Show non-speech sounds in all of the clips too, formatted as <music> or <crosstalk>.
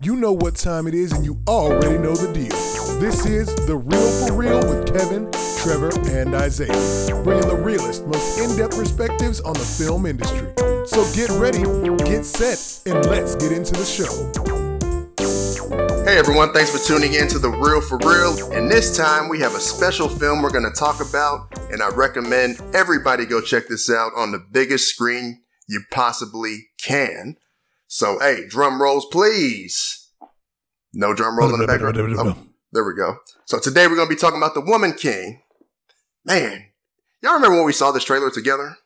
You know what time it is, and you already know the deal. This is The Real for Real with Kevin, Trevor, and Isaiah, bringing the realest, most in depth perspectives on the film industry. So get ready, get set, and let's get into the show. Hey everyone, thanks for tuning in to The Real for Real. And this time we have a special film we're going to talk about, and I recommend everybody go check this out on the biggest screen you possibly can. So, hey, drum rolls, please. No drum rolls in the background. Oh, there we go. So today we're going to be talking about The Woman King. Man, y'all remember when we saw this trailer together?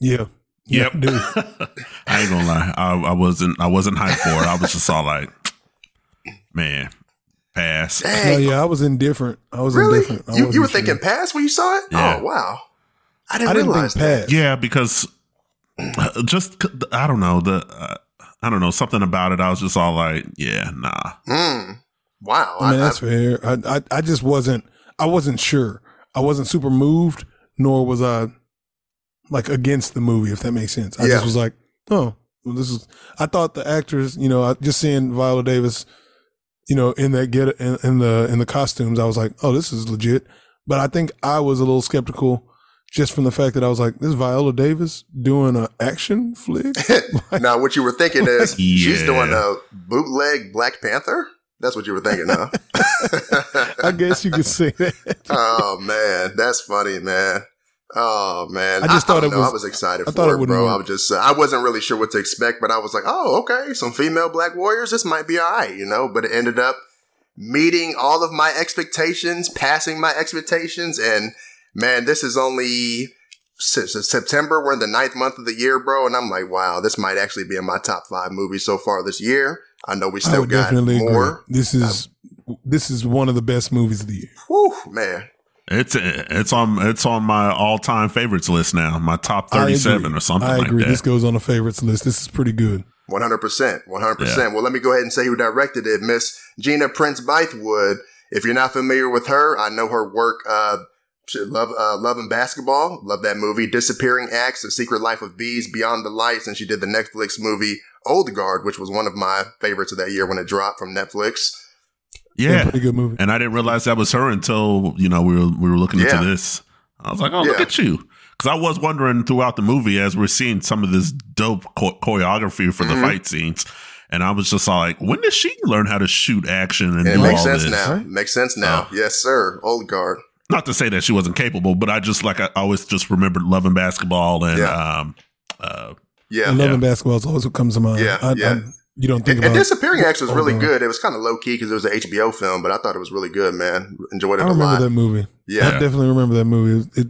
Yeah. Yep. dude. <laughs> I ain't gonna lie. I, I wasn't. I wasn't hyped for it. I was just all like, man, pass. No, yeah, I was indifferent. I was really? indifferent. I You, you wasn't were thinking sure. pass when you saw it? Yeah. Oh, wow. I didn't, I didn't realize think that. pass. Yeah, because uh, just I don't know the uh, I don't know something about it. I was just all like, yeah, nah. Mm. Wow. I mean, I- that's fair. I, I I just wasn't. I wasn't sure. I wasn't super moved, nor was I like against the movie. If that makes sense. I Yeah. just was like, oh, well, this is. I thought the actors, you know, I, just seeing Viola Davis, you know, in that get in, in the in the costumes, I was like, oh, this is legit. But I think I was a little skeptical. Just from the fact that I was like, this is Viola Davis doing an action flick. <laughs> now, what you were thinking is <laughs> she's Yeah. doing a bootleg Black Panther. That's what you were thinking, huh? <laughs> I guess you could say that. oh man, that's funny, man. Oh man, I just thought don't it know. was- I was excited I for thought it it, bro. work. I was just, I wasn't really sure what to expect, but I was like, oh, okay, some female Black warriors. This might be all right, you know. But it ended up meeting all of my expectations, passing my expectations, and man, this is only S- S- September. We're in the ninth month of the year, bro, and I'm like, wow, this might actually be in my top five movies so far this year. I know we still would got definitely more. agree. This is this is one of the best movies of the year. Whew, man. It's it's on it's on my all time favorites list now. My top I thirty agree. seven or something I like agree. that. This goes on the favorites list. This is pretty good. One hundred percent, one hundred percent. Well, let me go ahead and say who directed it, Miss Gina Prince Bythewood. If you're not familiar with her, I know her work. Uh, she- love, uh, love and basketball. Love that movie. Disappearing Acts: The Secret Life of Bees, Beyond the Lights, and she did the Netflix movie Old Guard, which was one of my favorites of that year when it dropped from Netflix. yeah, pretty good movie. and I didn't realize that was her until you know we were we were looking Yeah. into this. I was like, oh, look at you. Because I was wondering throughout the movie as we're seeing some of this dope cho- choreography for the fight scenes, and I was just like, when did she learn how to shoot action and And it do makes all sense this? now. right? Makes sense now. Oh. Yes, sir. Old Guard. Not to say that she wasn't capable, but I just like I always just remembered loving basketball and Yeah. um, uh, Yeah. And Love yeah. Basketball is always what comes to mind. Yeah, I, yeah. I, you don't think And, about and Disappearing Acts was Old really Guard. good. It was kind of low key because it was an HBO film, but I thought it was really good, man. Enjoyed it I a remember lot. that movie. Yeah. I definitely remember that movie. It,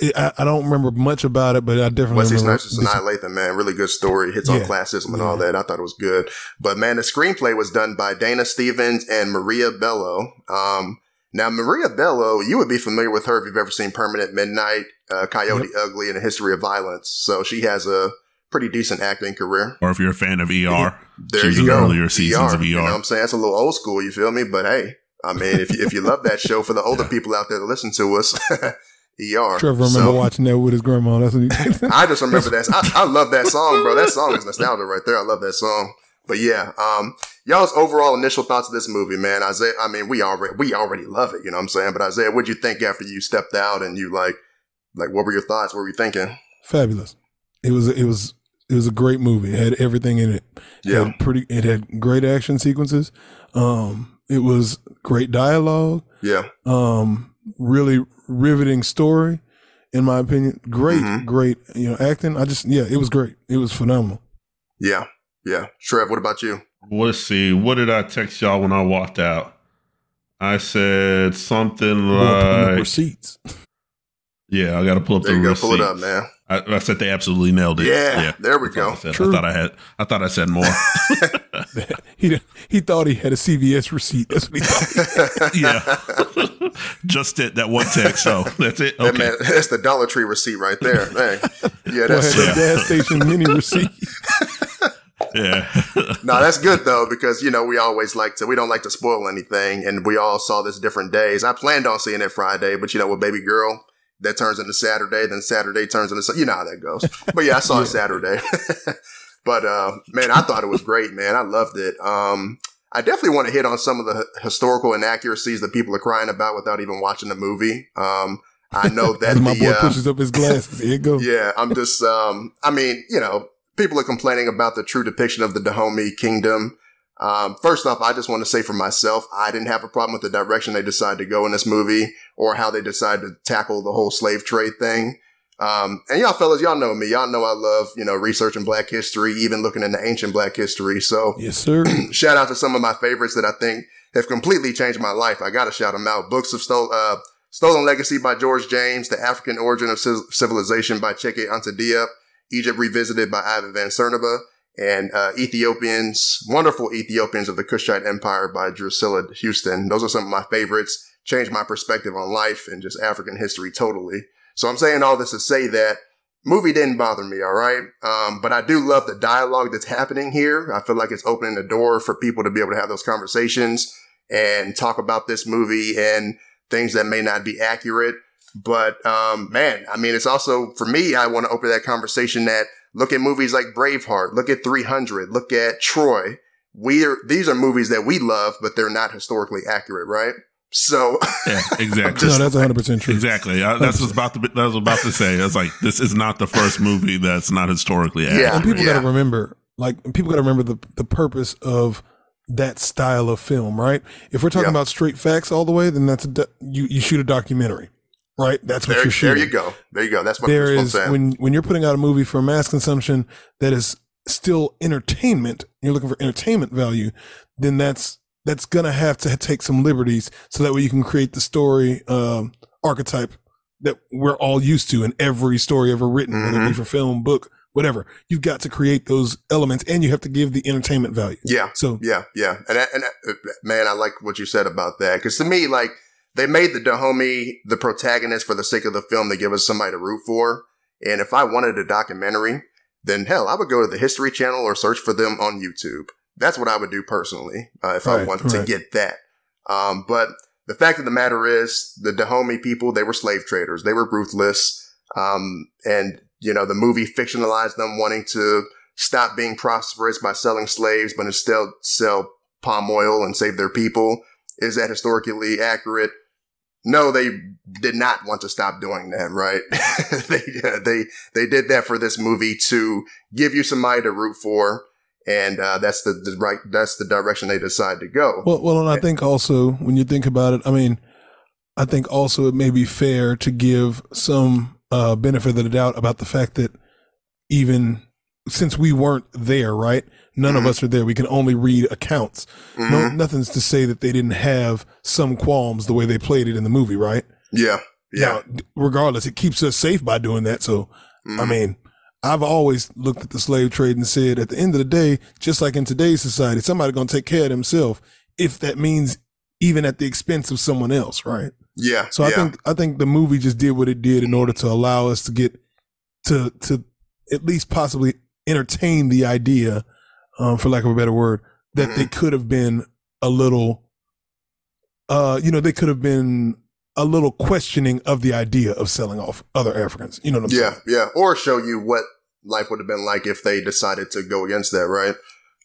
it, I, I don't remember much about it, but I definitely Wesley remember. Snipes and Sanaa Lathan, man, really good story. Hits on Yeah. classism and all that. I thought it was good. But man, the screenplay was done by Dana Stevens and Maria Bello. Um, now Maria Bello, you would be familiar with her if you've ever seen Permanent Midnight, uh, Coyote Ugly, and A History of Violence. So she has a pretty decent acting career. or if you're a fan of ER, There She was you in go. earlier seasons of ER. You know ER. what I'm saying? That's a little old school, you feel me? But hey, I mean, if you, if you love that show for the older Yeah. people out there that listen to us, <laughs> ER. Trevor remember So- watching that with his grandma. That's what he. <laughs> I just remember <laughs> that. I, I love that song, bro. That song is nostalgia right there. I love that song. But yeah, um, y'all's overall initial thoughts of this movie, man. Isaiah, I mean, we already we already love it. You know what I'm saying? But Isaiah, what'd you think after you stepped out and you like, like, what were your thoughts? What were you thinking? Fabulous. It was. It was. It was a great movie. It had everything in it. It Yeah, had pretty. It had great action sequences. Um, it was great dialogue. yeah, Um, really riveting story, in my opinion. Great, Mhm. great. You know, acting. I just yeah, it was great. It was phenomenal. yeah, yeah. Trev, what about you? Let's see. What did I text y'all when I walked out? I said something We're gonna put in the like, receipts. "Yeah, I got to pull up There the you go. receipt." Pull it up, man. I, I said they absolutely nailed it. Yeah, there we That's go. I, said. I thought I had. I thought I said more. <laughs> he he thought he had a CVS receipt. That's what he thought. <laughs> <laughs> yeah, just it. That one text. So that's it. That Okay. man, that's the Dollar Tree receipt right there. Dang. Yeah, that's had the gas station mini receipt. Yeah. <laughs> no, that's good though because you know we always like to we don't like to spoil anything, and we all saw this different days. I planned on seeing it Friday, but you know with baby girl that turns into Saturday, then Saturday turns into you know how that goes. But yeah, I saw it <laughs> Saturday. <laughs> but uh, man, I thought it was great, man. I loved it. Um, I definitely want to hit on some of the historical inaccuracies that people are crying about without even watching the movie. Um, I know that my the, boy uh, pushes up his glasses. Here you go. yeah, I'm just, um, I mean, you know, people are complaining about the true depiction of the Dahomey kingdom. Um, first off, I just want to say for myself, I didn't have a problem with the direction they decided to go in this movie or how they decided to tackle the whole slave trade thing. Um, and y'all fellas, y'all know me. Y'all know I love, you know, researching black history, even looking into ancient black history. So <clears throat> Yes, sir. <clears throat> shout out to some of my favorites that I think have completely changed my life. I got to shout them out. Books of Stol- uh, Stolen Legacy by George James, The African Origin of Civ- Civilization by Cheikh Anta Diop, Egypt Revisited by Ivan Van Sertima, and uh, Ethiopians, Wonderful Ethiopians of the Kushite Empire by Drusilla Houston. Those are some of my favorites. Changed my perspective on life and just African history totally. So I'm saying all this to say that movie didn't bother me, all right? Um, but I do love the dialogue that's happening here. I feel like it's opening the door for people to be able to have those conversations and talk about this movie and things that may not be accurate. But um, man, I mean, it's also for me. I want to open that conversation that look at movies like Braveheart, look at 300, look at Troy. We are these are movies that we love, but they're not historically accurate, right? So Yeah, <laughs> exactly. no, that's 100 percent true. Exactly. I, that's what's about to be, that was about to say. It's like this is not the first movie that's not historically accurate. Yeah. and people got to remember, like, people got to remember the the purpose of that style of film, right? If we're talking Yeah. about straight facts all the way, then that's a do- you you shoot a documentary, right? That's what there, you're shooting. there you go. There you go. That's what There is saying. when when you're putting out a movie for mass consumption that is still entertainment. You're looking for entertainment value, then that's that's gonna have to take some liberties so that way you can create the story um, archetype that we're all used to in every story ever written, whether it be for film, book, whatever. You've got to create those elements, and you have to give the entertainment value. yeah. So Yeah, yeah, and I- and I- man, I like what you said about that because to me, like they made the Dahomey the protagonist for the sake of the film to give us somebody to root for. And if I wanted a documentary, then hell, I would go to the History Channel or search for them on YouTube. That's what I would do personally uh, if I Right, wanted to get that. Um, but the fact of the matter is, the Dahomey people they were slave traders. They were ruthless, um, and you know the movie fictionalized them wanting to stop being prosperous by selling slaves, but instead sell palm oil and save their people. Is that historically accurate? No, they did not want to stop doing that, right? <laughs> they, they, they did that for this movie to give you somebody to root for. And, uh, that's the, the right, that's the direction they decide to go. Well, well, and I think also when you think about it, I mean, I think also it may be fair to give some uh, benefit of the doubt about the fact that even since we weren't there, right? None of Mhm. us are there. We can only read accounts. No, Mhm. nothing's to say that they didn't have some qualms the way they played it in the movie, right? Yeah. Yeah. Now, regardless, it keeps us safe by doing that. So, I Mhm. mean, I've always looked at the slave trade and said, at the end of the day, just like in today's society, somebody gonna take care of themselves if that means even at the expense of someone else, right? yeah. So I yeah. think I think the movie just did what it did in order to allow us to get to to at least possibly entertain the idea, um, for lack of a better word, that Mm-hmm. they could have been a little, uh, you know, they could have been a little questioning of the idea of selling off other Africans. You know what I'm yeah. saying? Yeah. yeah. Or show you what life would have been like if they decided to go against that, right?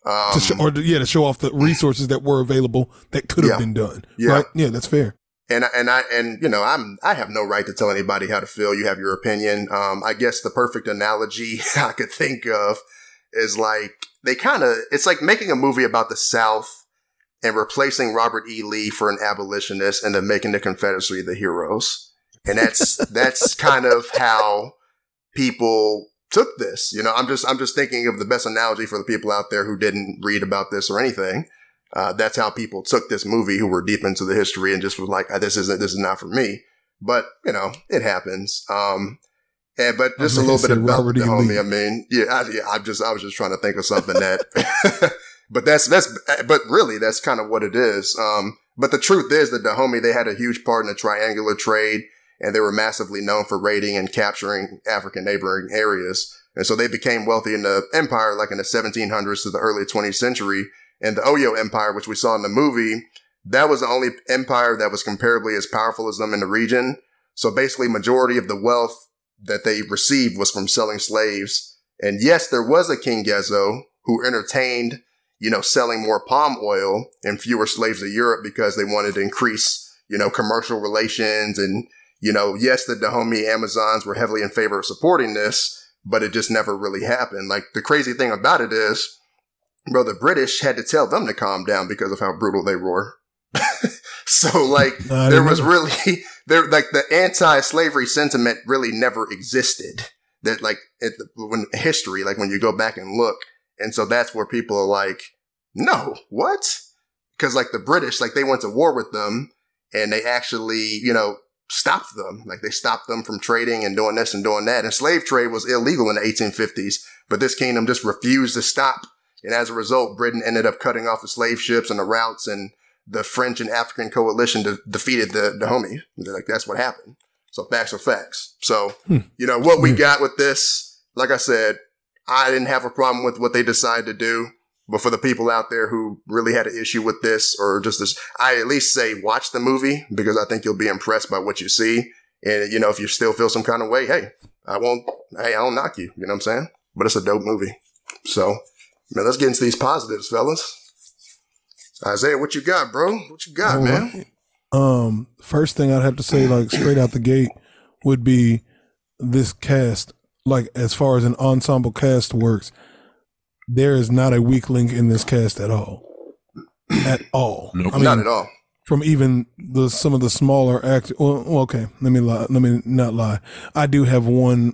Um, to show, or yeah, to show off the resources that were available that could have Yeah. been done. Yeah. Right? Yeah, that's fair. and I- and I and you know I'm I have no right to tell anybody how to feel. You have your opinion. Um, I guess the perfect analogy <laughs> I could think of is like they kind of it's like making a movie about the South and replacing Robert E. Lee for an abolitionist and then making the Confederacy the heroes. And that's <laughs> that's kind of how people took this. You know, I'm just I'm just thinking of the best analogy for the people out there who didn't read about this or anything. Uh, that's how people took this movie who were deep into the history and just was like, "Ah, this isn't, this is not for me. But, you know, it happens. Um, and, but just a little bit about Robert the E. homie. I mean, yeah, I, yeah, I just, I was just trying to think of something that, <laughs> but that's, that's, but really that's kind of what it is. Um, but the truth is that the Dahomey, they had a huge part in the triangular trade and they were massively known for raiding and capturing African neighboring areas. And so they became wealthy in the empire, like in the 1700s to the early 20th century. And the Oyo Empire, which we saw in the movie, that was the only empire that was comparably as powerful as them in the region. So basically, majority of the wealth that they received was from selling slaves And yes, there was a King Gezo who entertained, you know, selling more palm oil and fewer slaves to Europe because they wanted to increase, you know, commercial relations. And, you know, yes, the Dahomey Amazons were heavily in favor of supporting this, but it just never really happened. Like the crazy thing about it is, bro, the British had to tell them to calm down because of how brutal they were. So like there was really <laughs> there like the anti-slavery sentiment really never existed. That like it, when history, like when you go back and look, and so that's where people are like, no, what? Because like the British, like they went to war with them, and they actually, you know, stopped them. Like they stopped them from trading and doing this and doing that. And slave trade was illegal in the 1850s, but this kingdom just refused to stop. And as a result, Britain ended up cutting off the slave ships and the routes, and the French and African coalition de- defeated the Dahomey. Like that's what happened. So facts are facts. So Hmm. you know what we Hmm. got with this. Like I said, I didn't have a problem with what they decided to do. But for the people out there who really had an issue with this, or just this, I at least say watch the movie because I think you'll be impressed by what you see. And you know, if you still feel some kind of way, hey, I won't. Hey, I don't knock you. You know what I'm saying? But it's a dope movie. So, man, let's get into these positives, fellas. Isaiah, what you got, bro? What you got, All man? right. Um, first thing I'd have to say, like straight out the gate, would be this cast. Like as far as an ensemble cast works, there is not a weak link in this cast at all. At all. Nope. I mean, Not at all. from even the some of the smaller actors. Well, okay, let me lie. Let me not lie. I do have one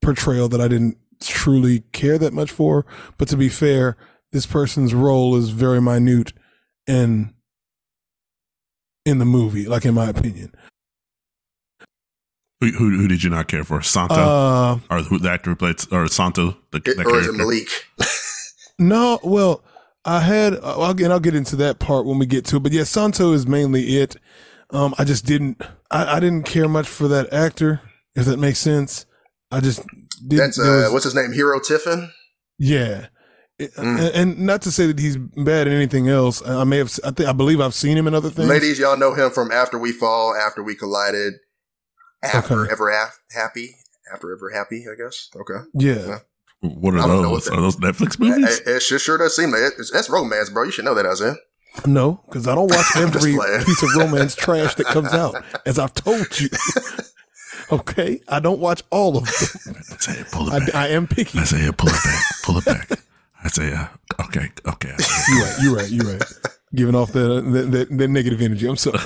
portrayal that I didn't truly care that much for, but to be fair, this person's role is very minute in in the movie, like in my opinion. Who, who, who did you not care for? Santo Uh, or who the actor who played or Santo the, the It, or is it character? Malik? <laughs> no, well, I had. uh, I'll get. I'll get into that part when we get to it. But yeah, Santo is mainly it. Um, I just didn't. I, I didn't care much for that actor, if that makes sense. I just didn't. That's uh, was- what's his name? Hero Tiffin. Yeah. It- Mm. and, and not to say that he's bad at anything else. I may have, I think, I believe I've seen him in other things. Ladies, y'all know him from After We Fall, After We Collided, After Okay. Ever Af- Happy, After Ever Happy, I guess. Okay. Yeah. What are I what those? Are those Netflix It, movies? it sure, sure does seem like it. It's, that's romance, bro. You should know that, Isaiah. No, because I don't watch <laughs> I'm every piece of romance <laughs> trash that comes out, as I've told you. <laughs> okay, I don't watch all of them. Isaiah, pull it I, back. I am picky. Isaiah, pull it back. Pull it back. Isaiah, okay, okay. You're right. You're right. You're right. Giving off that that, that, that negative energy. I'm sorry.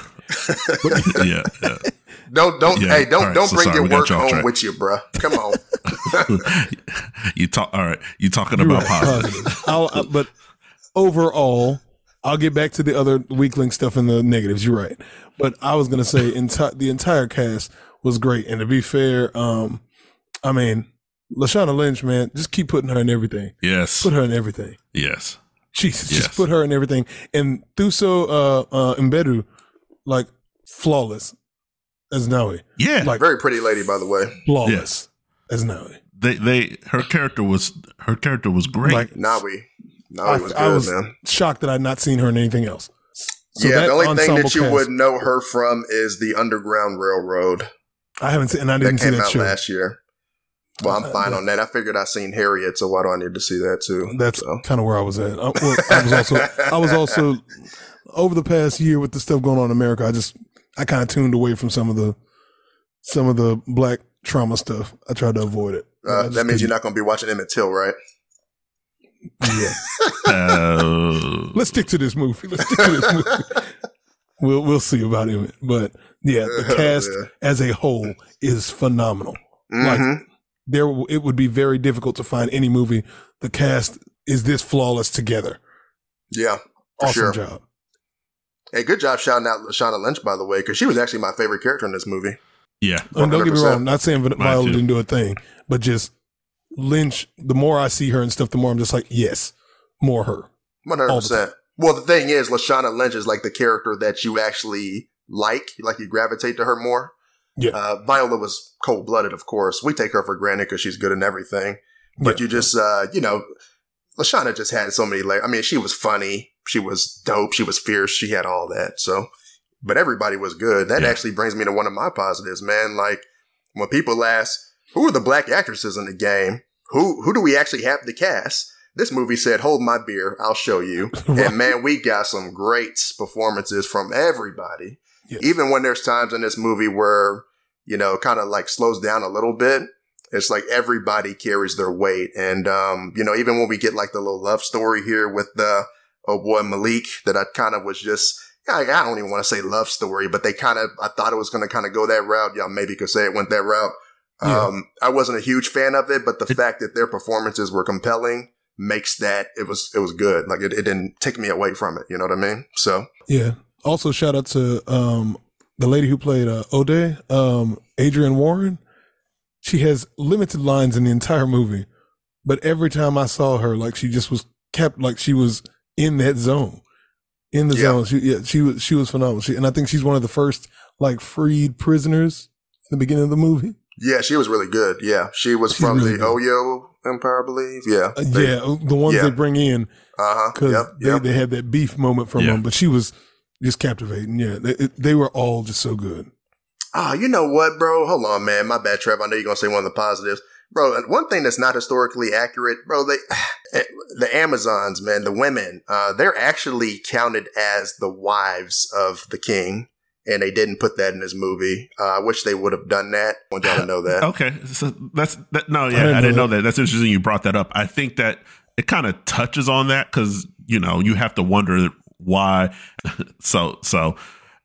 But- <laughs> yeah, yeah. Don't don't Yeah, hey don't all right, don't so bring sorry, your work home track. with you, bro. Come on. <laughs> you talk. All right, you talking You're about right, positive? positive. <laughs> I'll, uh, but overall, I'll get back to the other weakling stuff and the negatives. You're right, but I was gonna say enti- the entire cast was great, and to be fair, um, I mean, Lashana Lynch, man, just keep putting her in everything. Yes, Put her in everything. yes. Jesus, Yes. just put her in everything. And Thuso uh, uh, Mbedu, like flawless as Nawi, Yeah, Like- Very pretty lady, by the way. flawless as Nawi. they they her character was her character was great. Like Nawi. I, Nawi was good, I was man. shocked that I'd not seen her in anything else. So yeah, the only thing that you cast- would know her from is the Underground Railroad I haven't seen, and I didn't see came that out show. last year. Well, I'm Uh, fine yeah. on that. I figured I seen Harriet, so why do I need to see that too? That's So. kind of where I was at. I, well, I was also, I was also over the past year with the stuff going on in America. I just, I kind of tuned away from some of the, some of the black trauma stuff. I tried to avoid it. Uh, that means you're couldn't- going to be watching Emmett Till, right? Yeah. Uh, <laughs> Let's stick to this movie. Let's stick to this movie. <laughs> we'll we'll see about him, but yeah, the <laughs> cast Yeah. as a whole is phenomenal. Like Mhm. There, it would be very difficult to find any movie the cast is this flawless together. yeah, for Awesome sure. job. Hey, good job shouting out Lashana Lynch, by the way, because she was actually my favorite character in this movie. yeah, And don't get me 100%. wrong, not saying Vi- Viola didn't do a thing, but just Lynch. The more I see her and stuff, the more I'm just like, yes, more her. One hundred percent. Well, the thing is, Lashana Lynch is like the character that you actually like, like you gravitate to her more. Yeah. Uh, Viola was cold blooded, of course. We take her for granted because she's good in everything. But Yeah. you just, uh, you know, Lashana just had so many layers. I mean, she was funny. She was dope. She was fierce. She had all that. So, but everybody was good. That Yeah. actually brings me to one of my positives, man. Like when people ask, who are the black actresses in the game? who who do we actually have to cast? This movie said, "Hold my beer, I'll show you." <laughs> and man, we got some great performances from everybody. Yes. Even when there's times in this movie where you know, kind of like slows down a little bit. It's like everybody carries their weight, and um, you know, even when we get like the little love story here with the oh boy Malik, that I kind of was just. I I don't even want to say love story, but they kind of, I thought it was going to kind of go that route. Y'all maybe could say it went that route. Yeah. Um, I wasn't a huge fan of it, but the It- fact that their performances were compelling makes that it was it was good. Like it, it didn't take me away from it. You know what I mean? So Yeah. Also, shout out to um, the lady who played uh, Ode, um, Adrienne Warren. She has limited lines in the entire movie, but every time I saw her, like she just was kept like she was in that zone, in the Yeah. zone. She, yeah, she was she was phenomenal. She, and I think she's one of the first like freed prisoners in the beginning of the movie. yeah, she was really good. Yeah, she was She's from really the good. Oyo Empire, I believe. Yeah, Uh, yeah, the ones yeah. they bring in Uh huh. because Yep. they, Yep. they had that beef moment from Yeah. them, but she was just captivating. Yeah, they, they were all just so good. Ah, you know what, bro? Hold on, man. My bad, Trev. I know you're gonna say one of the positives, bro. One thing that's not historically accurate, bro. They, <sighs> the Amazons, man, the women, uh, they're actually counted as the wives of the king, and they didn't put that in this movie. Uh, I wish they would have done that. I want y'all to know that. <laughs> Okay, so that's that. No, yeah, I didn't didn't, know know that. That's interesting. You brought that up. I think that it kind of touches on that because you know you have to wonder why. <laughs> so so,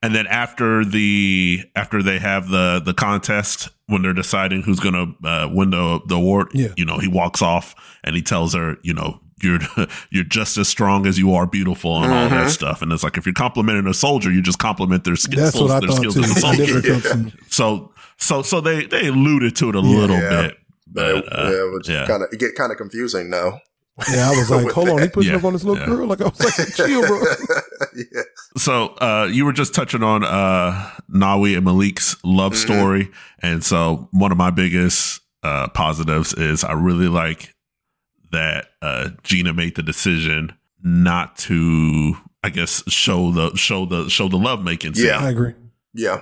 and then after the after they have the the contest when they're deciding who's gonna uh, win the the award, Yeah. you know, he walks off and he tells her, you know. You're <laughs> you're just as strong as you are beautiful and all that Mhm. stuff, and it's like if you're complimenting a soldier, you just compliment their skills. That's what I their thought skills too. as a I soldier. definitely felt some. <laughs> So so so they they alluded to it a Yeah. little Yeah. bit, but uh, yeah, which yeah. kind of it get kind of confusing now. Yeah, I was <laughs> like, With hold on, he that. pushing Yeah, up on this little yeah. girl. Like I was like, <laughs> chill, bro. yeah. so uh, you were just touching on uh, Nawi and Malik's love Mhm. story, and so one of my biggest uh, positives is I really like that uh, Gina made the decision not to, I guess, show the show the show the love making. Yeah. I agree. Yeah.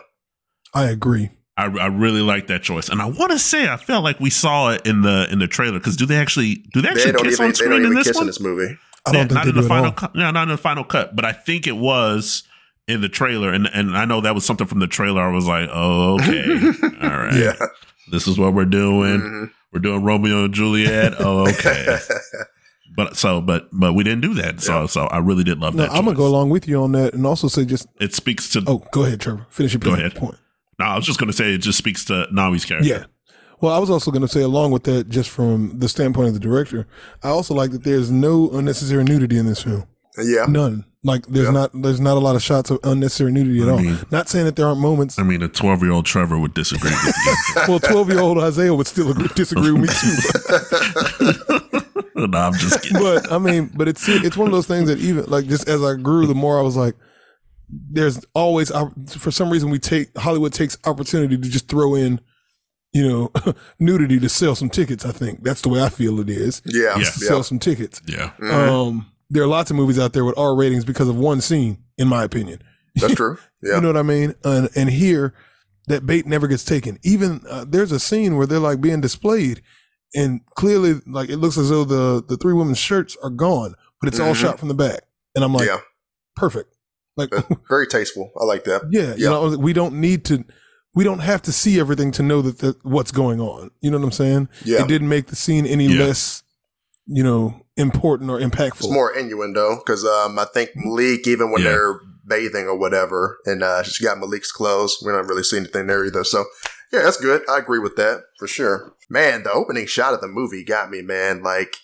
I agree. I, I really like that choice, and I want to say I felt like we saw it in the in the trailer because do they actually do they They actually don't kiss even on they screen don't in even this kiss one? in this movie. I don't Yeah, think not they in do the final cut. No, not in the final cut. But I think it was in the trailer, and and I know that was something from the trailer. I was like, oh, okay, <laughs> all right, Yeah. this is what we're doing. Mhm. We're doing Romeo and Juliet. Oh, <laughs> okay. <laughs> but so, but but we didn't do that. So Yeah. so I really did love No, that. I'm gonna go along with you on that, and also say just. It speaks to. Oh, go ahead, Trevor. Finish your Go ahead. point. No, I was just gonna say it just speaks to Nawi's character. Yeah. Well, I was also going to say, along with that, just from the standpoint of the director, I also like that there's no unnecessary nudity in this film. yeah. None. Like there's Yeah. not there's not a lot of shots of unnecessary nudity at I all. mean- not saying that there aren't moments. I mean, a 12 year old Trevor would disagree with you. <laughs> well, twelve year old Isaiah would still agree, disagree with me too. <laughs> no, I'm just kidding. but I mean, but it's it's one of those things that even like just as I grew, the more I was like, there's always for some reason we take Hollywood takes opportunity to just throw in, you know, <laughs> nudity to sell some tickets. I think that's the way I feel it is. Yeah. Yeah. To Yeah. sell some tickets. Yeah. Mhm. Um, there are lots of movies out there with R ratings because of one scene, in my opinion. That's <laughs> true. Yeah. You know what I mean? And and here, that bait never gets taken. Even uh, there's a scene where they're like being displayed, and clearly, like it looks as though the the three women's shirts are gone, but it's all Mhm. shot from the back. And I'm like, yeah. perfect. Like, <laughs> Very tasteful. I like that. yeah, you know, we don't need to. We don't have to see everything to know that, that what's going on. You know what I'm saying? Yeah. It didn't make the scene any Yeah. less, you know, important or impactful. It's more innuendo because um, I think Malik, even when Yeah. they're bathing or whatever, and uh, she got Malik's clothes, we don't really see anything there either. So, yeah, that's good. I agree with that for sure. Man, the opening shot of the movie got me, man. Like,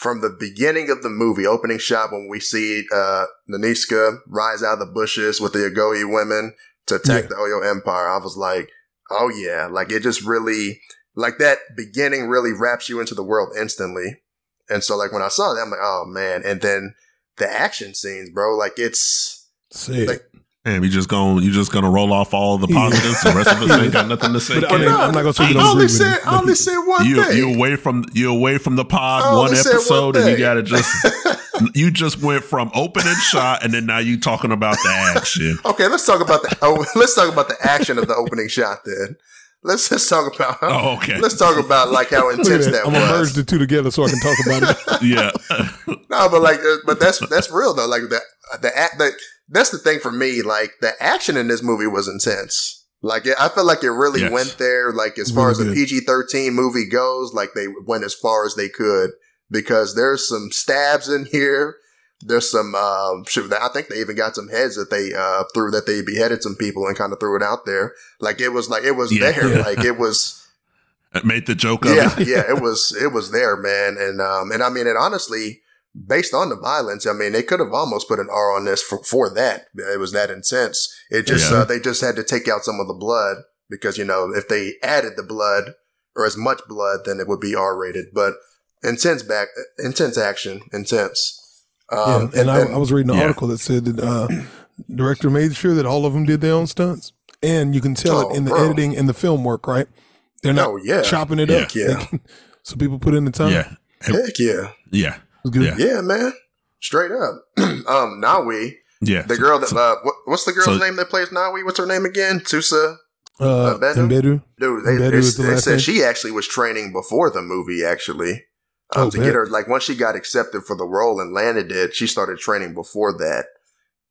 from the beginning of the movie, opening shot when we see uh, Nanisca rise out of the bushes with the Agojie women to attack Yeah. the Oyo Empire, I was like, oh yeah, like it just really, like that beginning really wraps you into the world instantly. And so, like when I saw that, I'm like, oh man. And then the action scenes, bro, like it's it. Like- And we just going you just gonna roll off all the Yeah. positives. The rest of us ain't got nothing to say. But I mean, I'm not gonna say we I only agree said, I only said one you thing. you away from you away from the pod one said one episode and you gotta just <laughs> you just went from opening shot and then now you talking about the action. <laughs> okay, let's talk about the oh, let's talk about the action of the opening shot then. let's just talk about. Oh, okay. Let's talk about like how <laughs> intense that. that I'm gonna merge the two together so I can talk about it. yeah. No, but like, uh, but that's that's real though. Like the the act the, that's the thing for me. Like the action in this movie was intense. Like it, I feel like it really Yes. went there. Like as far Really as a. PG thirteen movie goes, like they went as far as they could because there's some stabs in here. There's some um, shoot, I think they even got some heads that they uh, threw that they beheaded some people and kind of threw it out there. Like it was like it was Yeah. there. <laughs> Like it was It made the joke of yeah, it. yeah, it was it was there, man, and um, and I mean, it honestly, based on the violence, I mean, they could have almost put an R on this for for that. It was that intense. It just Yeah. uh, they just had to take out some of the blood because you know if they added the blood or as much blood, then it would be R rated. But intense back, intense action, intense. Yeah, Um, and, I, then- I was reading an yeah. article that said that uh, director made sure that all of them did their own stunts, and you can tell Oh, it in the bro. editing and the film work. Right? They're not oh yeah, chopping it Yeah. up. Yeah. Can- <laughs> so people put in the time. Yeah. Heck yeah, yeah. It was good. Yeah. yeah, man, straight up. <clears throat> um, Nawi, Yeah. the girl that uh, what, what's the girl's so- name that plays Nawi? What's her name again? Tusa. Uh, Bedu? and Bedu. Dude, they, Bedu they, is the they last said name? she actually was training before the movie, actually. Um, Oh, to bet. get her, like, once she got accepted for the role and landed it, she started training before that.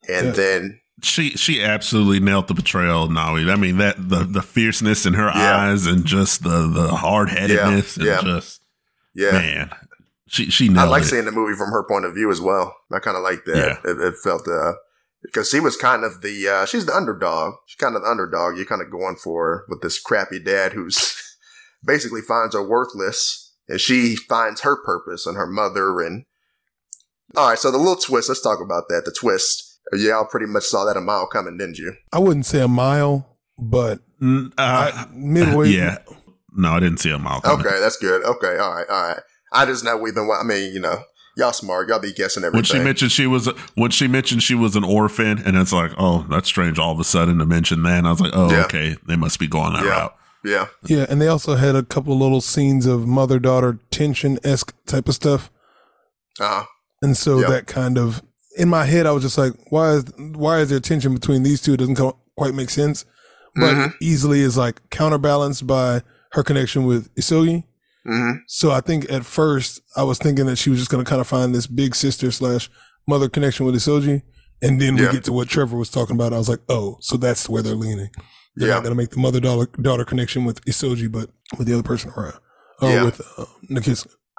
And Yeah. then, she she absolutely nailed the portrayal of Nawi. I mean that the the fierceness in her Yeah. eyes and just the the hard headedness Yeah, and yeah. just yeah, man, she she I like it. seeing the movie from her point of view as well. I kind of like that. It, it felt, uh, because she was kind of the, uh, she's the underdog. She's kind of the underdog. You're kind of going for her with this crappy dad who's <laughs> basically finds her worthless and she finds her purpose and her mother and, all right. So the little twist, let's talk about that. The twist. Y'all pretty much saw that a mile coming, didn't you? I wouldn't say a mile, but Mm, uh, I, midway. <laughs> yeah, no, I didn't see a mile coming. Okay, that's good. Okay, all right, all right. I just know we've been. I mean, you know, y'all smart. Y'all be guessing everything. When she mentioned she was when she mentioned she was an orphan, and it's like, oh, that's strange. All of a sudden to mention that, and I was like, oh, Yeah. okay, they must be going that Yeah. route. yeah, Yeah, and they also had a couple of little scenes of mother daughter tension esque type of stuff, uh, and so Yep. that kind of in my head, I was just like, why is why is there tension between these two? It doesn't quite make sense, but Mhm. easily is like counterbalanced by her connection with Izogie. Hmm So I think at first I was thinking that she was just going to kind of find this big sister slash mother connection with Izogie, and then Yeah. we get to what Trevor was talking about. I was like, oh, so that's where they're leaning. They're Yeah. not going to make the mother daughter connection with Izogie, but with the other person around, or Yeah. with uh.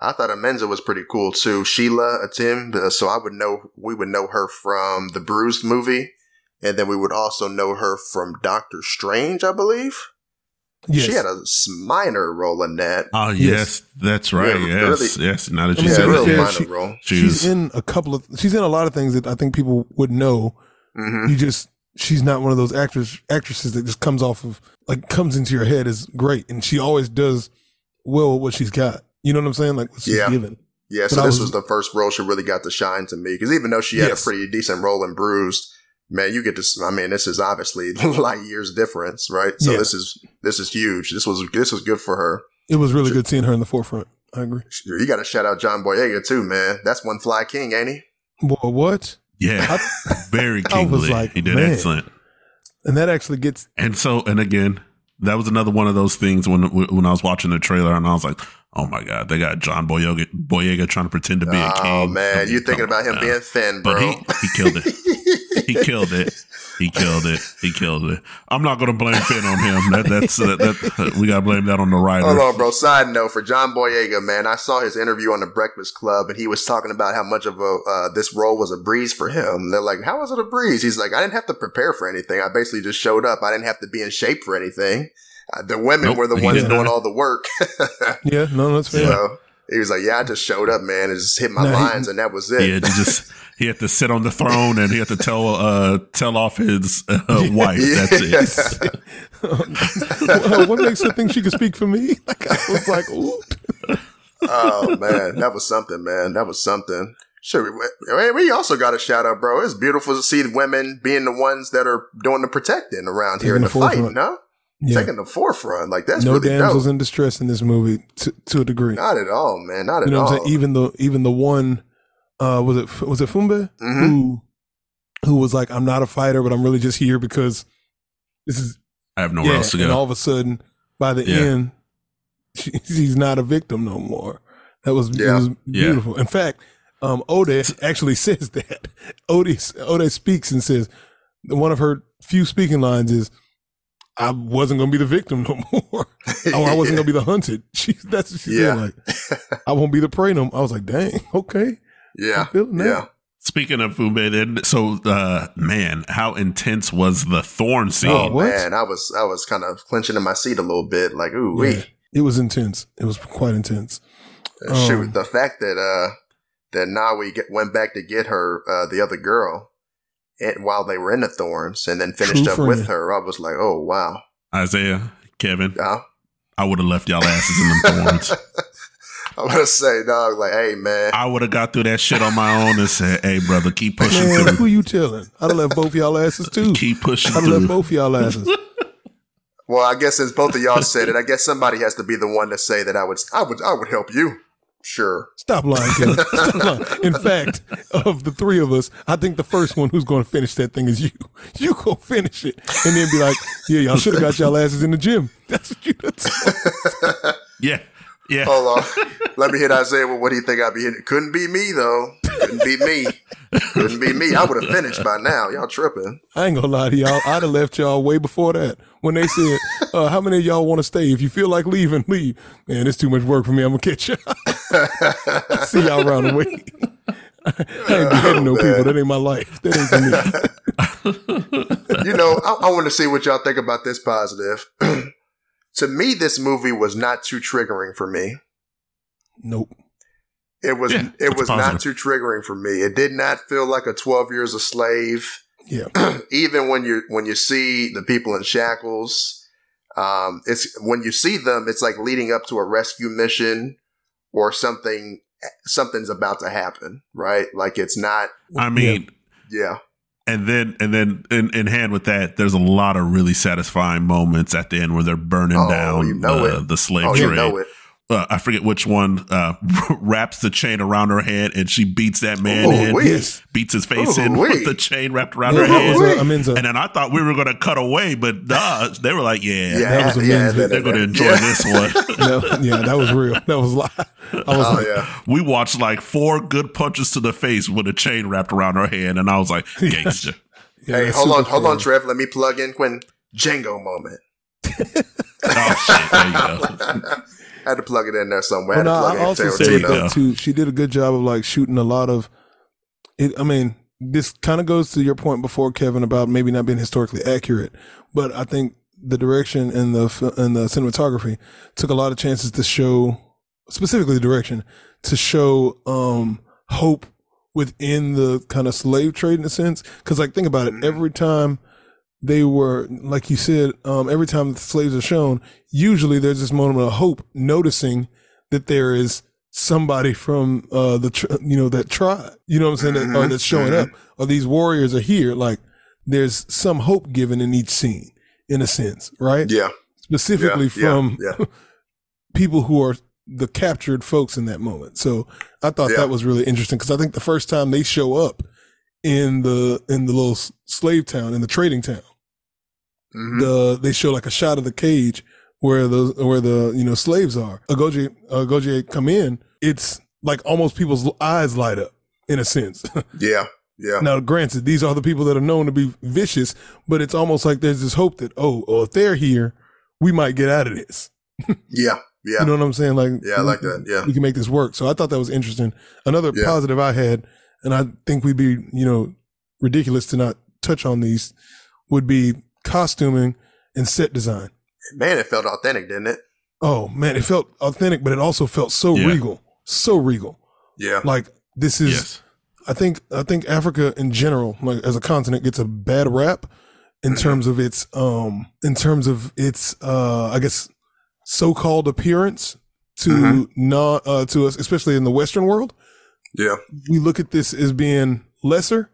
I thought Amenza was pretty cool too. Sheila Atim, uh, so I would know we would know her from the Bruised movie, and then we would also know her from Doctor Strange, I believe. Yes. She had a minor role in that. Oh Yes. yes, that's right. Yeah, yes, really- yes. Now that I you said to real it, fair, minor she- role. she she's in a couple of she's in a lot of things that I think people would know. hmm You just she's not one of those actors actresses that just comes off of like comes into your head is great, and she always does well with what she's got. You know what I'm saying? Like what she's Yeah. given. Yeah, But so I this was- was, the first role she really got to shine to me because even though she had Yes. a pretty decent role in Bruised, man, you get to. I mean, this is obviously <laughs> light years difference, right? So Yeah. this is this is huge. This was this was good for her. It was really good seeing her in the forefront. I agree. You got to shout out John Boyega too, man. That's one fly king, ain't he? Boy, what? Yeah, very <laughs> I was kingly. like, he did man. excellent. And that actually gets And so, and again, that was another one of those things when when I was watching the trailer, and I was like, "Oh my god, they got John Boyega, Boyega trying to pretend to be a king." Oh man, I mean, you thinking about him on being now. Finn, bro? But he he killed it. <laughs> He killed it. He killed it. He killed it. I'm not going to blame Finn on him. That that's that, that we got to blame that on the writer. Hold on, bro. Side note for John Boyega, man, I saw his interview on the Breakfast Club, and he was talking about how much of a uh, this role was a breeze for him. They're like, "How was it a breeze?" He's like, "I didn't have to prepare for anything. I basically just showed up. I didn't have to be in shape for anything. Uh, the women Nope. were the ones Yeah. doing all the work." <laughs> yeah, no, that's fair. so he was like, "Yeah, I just showed up, man, and just hit my No, he- lines, and that was it." He had to just he had to sit on the throne and he had to tell uh tell off his uh, <laughs> wife. Yeah. That's it. Well, <laughs> what makes her think she could speak for me? Like I was like, ooh. oh man, that was something, man. That was something. Sure, we, we also got a shout out, bro. It's beautiful to see the women being the ones that are doing the protecting around here in the, the fight, forefront. no? Yeah. Taking the forefront. Like that's no really damsels dope. in distress in this movie to, to a degree. Not at all, man. Not at you know all. what I'm saying? Even the even the one uh was it was it Fumbe Mhm. who who was like, I'm not a fighter, but I'm really just here because this is I have nowhere yeah. else to go. And all of a sudden, by the Yeah. end, <laughs> she, she's not a victim no more. That was, it Yeah. was Yeah. beautiful. In fact, um, Ode actually <laughs> says that. Ode, Ode speaks and says, one of her few speaking lines is, I wasn't going to be the victim no more. <laughs> oh, I wasn't going to be the hunted. <laughs> She, that's what she Yeah. said. Like, <laughs> I won't be the prey no more. I was like, dang, okay. Yeah. I feel it now. Yeah. Speaking of Fumbe, then so uh man, how intense was the thorn scene? Oh What? man, I was I was kind of clenching in my seat a little bit, like ooh Yeah. It was intense. It was quite intense. Uh, Shoot, Um, the fact that uh that Nawi get, went back to get her uh the other girl, and while they were in the thorns, and then finished True up with friend. her, I was like, oh wow. Isaiah, Kevin, Uh, I would have left y'all asses in them thorns. <laughs> I'm gonna say, dog, like, hey man, I would have got through that shit on my own and said, "Hey, brother, keep pushing Man, through. who you telling? I'd have left both y'all asses too. Keep pushing I'd have left through." both y'all asses. <laughs> well, I guess since both of y'all said it, I guess somebody has to be the one to say that I would, I would, I would help you. Sure. Stop lying, Kevin. <laughs> Stop lying. In fact, of the three of us, I think the first one who's going to finish that thing is you. You go finish it, and then be like, "Yeah, y'all should have got y'all asses in the gym." <laughs> That's what you. That's, Yeah, yeah. Hold on. Let me hit Isaiah with what he think I'd be hitting. Couldn't be me though. Couldn't be me. Couldn't be me. I would have finished by now. Y'all tripping. I ain't gonna lie to y'all. I'd have left y'all way before that. When they said, uh, "How many of y'all want to stay? If you feel like leaving, leave." Man, it's too much work for me. I'm gonna catch y'all. <laughs> See y'all around the way. <laughs> I ain't beheading no people. That ain't my life. That ain't for me. <laughs> You know, I, I want to see what y'all think about this positive. <clears throat> to me, this movie was not too triggering for me. Nope. It was Yeah, it that's was not too triggering for me. It did not feel like a 12 years a slave. Yeah. <clears throat> Even when you when you see the people in shackles, um, it's when you see them, it's like leading up to a rescue mission or something something's about to happen, right? Like it's not I mean, yeah. And then and then in, in hand with that, there's a lot of really satisfying moments at the end where they're burning Oh, down you know the, it. the slave Oh, trade. you know it. Uh, I forget which one uh, <laughs> wraps the chain around her head and she beats that man Oh, head, wait. Yes. beats his face Oh, in wait. with the chain wrapped around Yeah, her that head. was a, a uh, And then I thought we were going to cut away, but nah, they were like, yeah, Yeah, that was a yeah, men's that- they're going to enjoy yeah. this one. <laughs> no, yeah, that was real. That was live. I was Oh like, yeah. we watched like four good punches to the face with a chain wrapped around her head, and I was like, <laughs> gangster. yeah, hey, hold on, super hold on. Trev. Let me plug in Quinn Django moment. oh, shit. There you go. Had to plug it in there somewhere. Well, no, to plug I also There said you Tarantino. go. that too. She did a good job of like shooting a lot of it. I mean, this kind of goes to your point before, Kevin, about maybe not being historically accurate. But I think the direction and the and the cinematography took a lot of chances to show, specifically the direction, to show um hope within the kind of slave trade in a sense. Because like, think about it. Mhm. Every time they were, like you said, um, every time the slaves are shown, usually there's this moment of hope, noticing that there is somebody from uh the tr- you know that tribe you know what i'm saying that, or Mhm, that's showing up. Or these warriors are here like there's some hope given in each scene in a sense right? Yeah, specifically yeah, yeah, from yeah. <laughs> people who are the captured folks in that moment. So i thought Yeah. that was really interesting because i think the first time they show up in the in the little slave town in the trading town Mhm. the they show like a shot of the cage where the where the you know slaves are. Agojie Agojie come in, it's like almost people's eyes light up in a sense. <laughs> yeah, yeah. now, granted, these are the people that are known to be vicious, but it's almost like there's this hope that oh, well, if they're here, we might get out of this. Yeah, yeah. You know what I'm saying? Like Yeah, I like that, yeah. we can make this work. So I thought that was interesting. Another Yeah. positive I had, and I think we'd be you know ridiculous to not touch on these, would be costuming and set design. Man, it felt authentic, didn't it? Oh man, it felt authentic, but it also felt so Yeah. regal, so regal. Yeah. Like this is, yes. I think, I think Africa in general, like as a continent, gets a bad rap in Mhm. terms of its, um, in terms of its, uh, I guess, so-called appearance to Mhm. not, uh, to us, especially in the Western world. Yeah. We look at this as being lesser,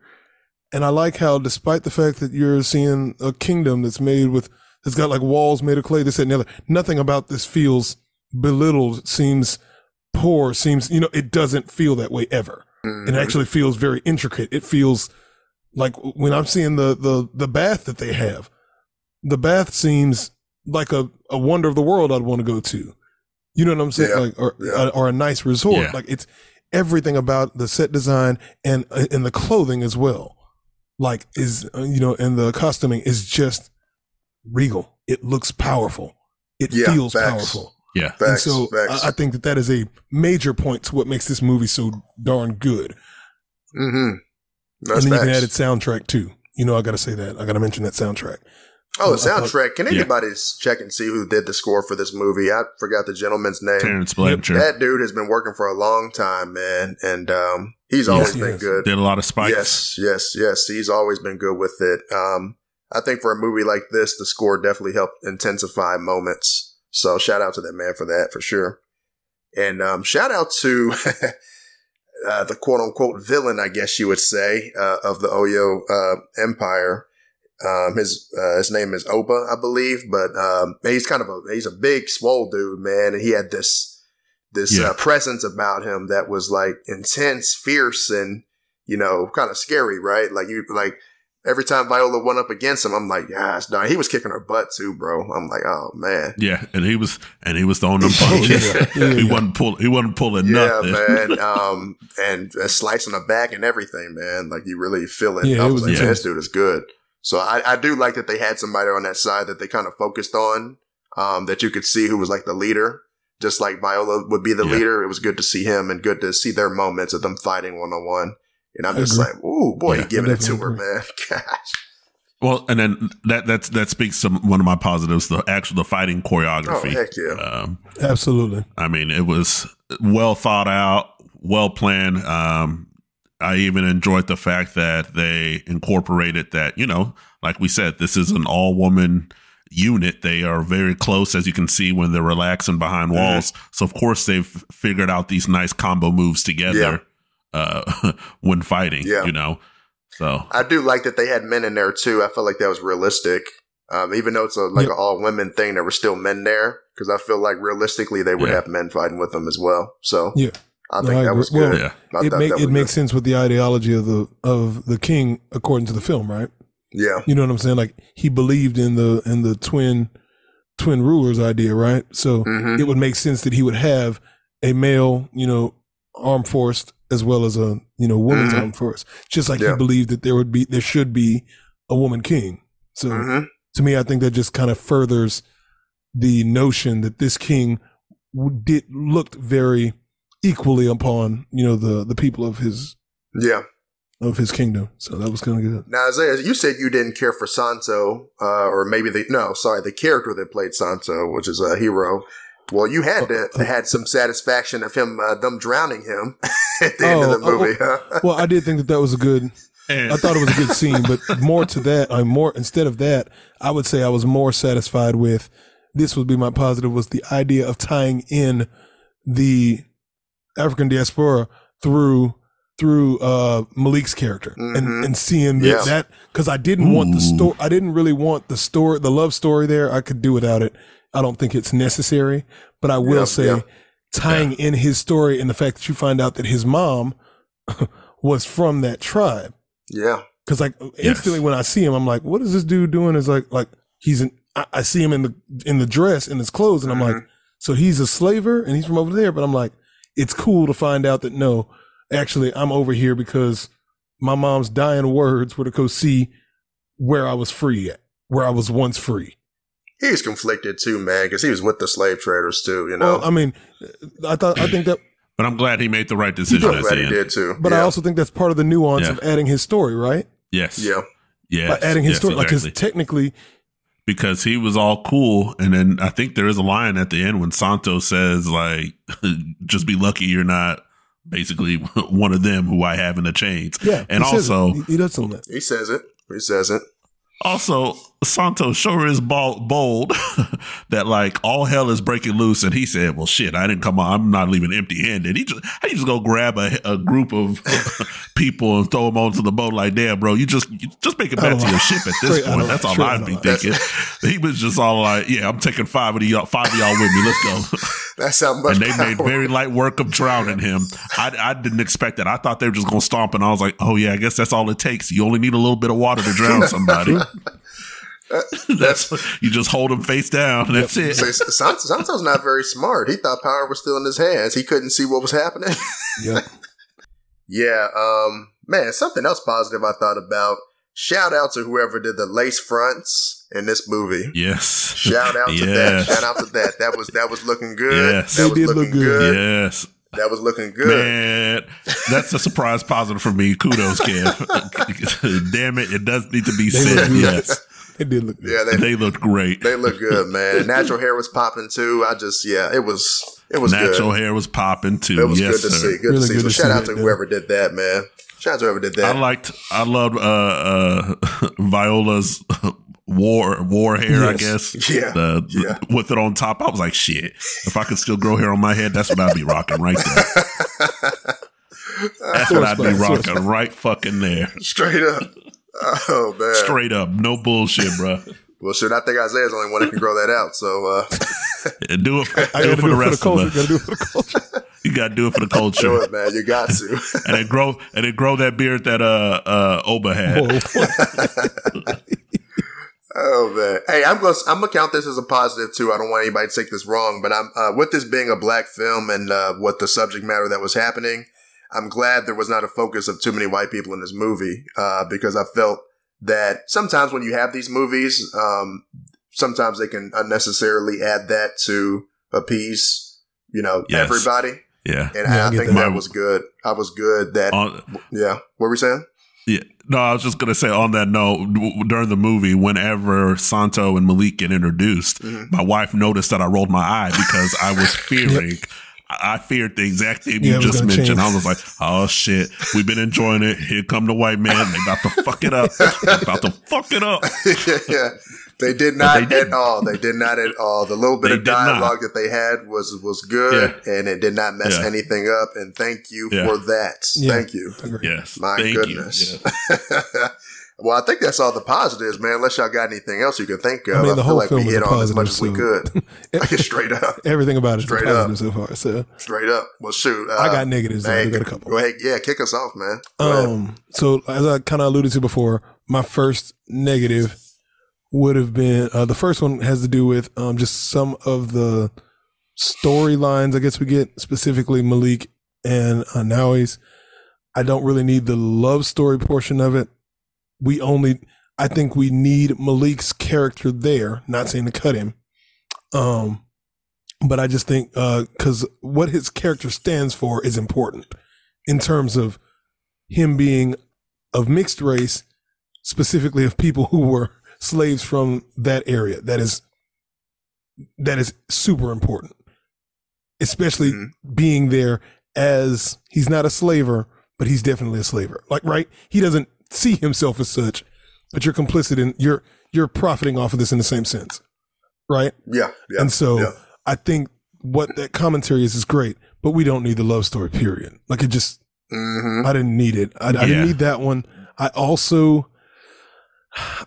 and I like how, despite the fact that you're seeing a kingdom that's made with, it's got like walls made of clay, this that, and the other. Nothing about this feels belittled, seems poor, seems, you know, it doesn't feel that way ever. It Mhm. actually feels very intricate. It feels like when I'm seeing the, the, the bath that they have, the bath seems like a, a wonder of the world I'd want to go to. You know what I'm saying? Yeah. Like, or, Yeah. or a nice resort. Yeah. Like it's everything about the set design and, and the clothing as well. Like is, uh, you know, and the costuming is just regal. It looks powerful. It Yeah, feels facts. powerful. Yeah. and Facts, so facts. I, I think that that is a major point to what makes this movie so darn good. mm-hmm. That's and then you can add its soundtrack too. You know, I got to say that. I got to mention that soundtrack. Oh, the soundtrack. Can Yeah. anybody check and see who did the score for this movie? I forgot the gentleman's name. Terence Blanchard That dude has been working for a long time, man, and um, he's Yes, always he been good. did a lot of spikes. Yes, yes, yes. He's always been good with it. Um, I think for a movie like this, the score definitely helped intensify moments. So shout out to that man for that for sure. And um, shout out to <laughs> uh, the quote unquote villain, I guess you would say, uh, of the Oyo uh, Empire. Um, his uh, his name is Oba, I believe, but um, he's kind of a he's a big, swole dude, man, and he had this this Yeah. uh, presence about him that was like intense, fierce, and you know, kind of scary, right? Like you like every time Viola went up against him, I'm like, gosh, dog, he was kicking her butt too, bro. I'm like, oh man. Yeah, and he was and he was throwing them <laughs> punches. yeah. Yeah, he wasn't pull he wasn't pulling Yeah, nothing. man. <laughs> Um, and uh, slicing the back and everything, man. Like you really feel it. Yeah, I it was, was like, intense. this dude is good. So I, I do like that they had somebody on that side that they kind of focused on. Um, that you could see who was like the leader, just like Viola would be the Yeah. leader. It was good to see him and good to see their moments of them fighting one on one. And I'm I just agree. like, ooh, boy, Yeah, giving it to her, man. <laughs> Gosh. Well, and then that that's that speaks to one of my positives, the actual the fighting choreography. Oh, choreography. heck yeah. um, Absolutely. I mean, it was well thought out, well planned. Um, I even enjoyed the fact that they incorporated that, you know, like we said, this is an all woman unit. They are very close, as you can see when they're relaxing behind Mhm. walls. So, of course, they've figured out these nice combo moves together uh, <laughs> when fighting, Yeah. you know. So, I do like that they had men in there too. I felt like that was realistic. Um, even though it's a, like Yep. an all women thing, there were still men there because I feel like realistically they would Yeah. have men fighting with them as well. So Yeah. I No, think I that agree. was Well, yeah. I it thought make, it was makes good. sense with the ideology of the of the king according to the film, right? Yeah, You know what I'm saying? Like he believed in the in the twin twin rulers idea, right? So hmm it would make sense that he would have a male, you know, armed force as well as a you know woman's Mhm. armed force. Just like Yeah. he believed that there would be there should be a woman king. So hmm to me, I think that just kind of furthers the notion that this king did looked very equally upon you know the the people of his yeah. of his kingdom. So that was kind of good. Now Isaiah, you said you didn't care for Santo, uh, or maybe the no, sorry, the character that played Santo, which is a hero. Well, you had to, Uh, <laughs> uh, had some satisfaction of him, uh, them drowning him <laughs> at the end Oh, of the oh, movie. huh? <laughs> Well, I did think that that was a good. I thought it was a good scene, but more to that, I'm more instead of that, I would say I was more satisfied with. This would be my positive was the idea of tying in the African diaspora through through uh Malik's character Mhm. and and seeing Yeah. that that because I didn't want the story. I didn't really want the story, the love story there. I could do without it. I don't think it's necessary, but I will Yeah, say yeah. tying in his story and the fact that you find out that his mom <laughs> was from that tribe. yeah, Cause like instantly when I see him, I'm like, what is this dude doing? Is like like he's in. I, I see him in the in the dress in his clothes, and I'm like, Mhm. so he's a slaver and he's from over there. But I'm like, it's cool to find out that no, actually I'm over here because my mom's dying words were to go see where I was free at, where I was once free. he was conflicted too, man, because he was with the slave traders too. You know, Well, I mean, I thought I think that, but I'm glad he made the right decision I'm glad he end. did too. but yeah. I also think that's part of the nuance Yeah. of adding his story, right? Yes. yeah, Yes. By adding his yes, story, like, exactly. because technically, because he was all cool and then i think there is a line at the end when santo says like <laughs> just be lucky you're not basically <laughs> one of them who i have in the chains yeah. And he says also- he, he does something. he says it. He says it. also santo sure is bold, bold <laughs> that like all hell is breaking loose and he said well shit i didn't come on i'm not leaving empty handed he just how you just go grab a, a group of <laughs> people and throw them onto the boat like damn bro you just you just make it back to your ship at <laughs> this Straight point that's all i'd be line. thinking he was just all like yeah i'm taking five of y'all five of y'all with me let's go That's how much. and they made very light work of drowning him. I, I didn't expect that. I thought they were just going to stomp, and I was like, oh yeah, I guess that's all it takes. You only need a little bit of water to drown somebody. <laughs> that's you just hold him face down. That's it. Say, <laughs> Santos, Santos not very smart. He thought power was still in his hands. He couldn't see what was happening. Yep. <laughs> yeah, um, man, something else positive I thought about. Shout out to whoever did the lace fronts in this movie. Yes. Shout out to that. Shout out to that. That was that was looking good. Yes. That They was did looking look good. good. Yes. That was looking good. Man, that's a surprise positive for me. Kudos, Kev. Damn it, it does need to be They said. Yes, It did look good. Yeah, they they looked great. they look good, man. Natural hair was popping too. I just yeah, it was it was Natural good. hair was popping too. It was yes, good to sir. see. Good Really to see. good So to shout see out to that, whoever did that, man. Shout out to whoever did that. I liked. I loved uh, uh, <laughs> Viola's war war hair. I guess. Yeah, The, yeah. With it on top, I was like, shit. If I could still grow hair on my head, that's what I'd be rocking right there. <laughs> That's what I'd be Source spot, source rocking right fucking there. Straight up. <laughs> Oh man. Straight up, no bullshit, bro. <laughs> Well, shit. I think Isaiah's the only one that can grow that out. So uh, <laughs> Do it. For, do it for the rest of culture. us. Gotta do it for the culture. You gotta do it for the do culture. it, man. You got to. and then grow and then grow that beard that uh uh Oba had. Oh man. Hey, I'm gonna I'm gonna count this as a positive too. I don't want anybody to take this wrong, but I'm uh, with this being a black film and uh, what the subject matter that was happening. I'm glad there was not a focus of too many white people in this movie uh, because I felt that sometimes when you have these movies, um, sometimes they can unnecessarily add that to appease, you know, Yes. everybody. Yeah. And Yeah, I I, think that. that was good. I was good that, On, yeah. What were we saying? yeah. No, I was just gonna say on that note, w- during the movie, whenever Santo and Malik get introduced, Mhm. my wife noticed that I rolled my eye because I was <laughs> fearing. I I feared the exact thing Yeah, you just mentioned. change. I was like, "Oh shit, we've been enjoying it. Here come the white man. They about to fuck it up. They about to fuck it up." <laughs> yeah, they did not they at didn't. all. They did not at all. The little bit They of dialogue that they had was was good, and it did not mess Yeah. anything up. And thank you Yeah. for that. Yeah. Thank you. Yes, My thank goodness. you. <laughs> Well, I think that's all the positives, man. Unless y'all got anything else you can think of, I I, mean, the feel whole like we film was hit on as much as we could. <laughs> Straight up, <laughs> Everything about it Straight up. so far. So straight up. Well, shoot, uh, I got negatives. though. I got a couple. Go ahead, yeah, kick us off, man. Go ahead. Um, so as I kind of alluded to before, my first negative would have been uh, the first one has to do with um just some of the storylines. I guess we get specifically Malik and uh. I don't really need the love story portion of it. We only, I think we need Malik's character there. Not saying to cut him, um, but I just think because what his character stands for is important in terms of him being of mixed race, specifically of people who were slaves from that area. That is that is super important, especially Mhm. being there as he's not a slaver, but he's definitely a slaver. Like right, he doesn't see himself as such, but you're complicit in you're you're profiting off of this in the same sense, right? Yeah, yeah. and so yeah. I think what that commentary is is great, but we don't need the love story. Period. Like it just hmm I didn't need it. I, I didn't need that one. I also,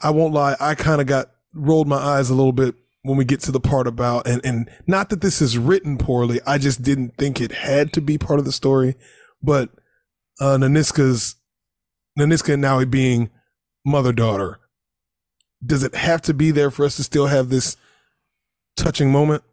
I won't lie, I kind of got rolled my eyes a little bit when we get to the part about and and not that this is written poorly. I just didn't think it had to be part of the story. But uh, Nanisca's Nanisca and Nawi being mother daughter, does it have to be there for us to still have this touching moment?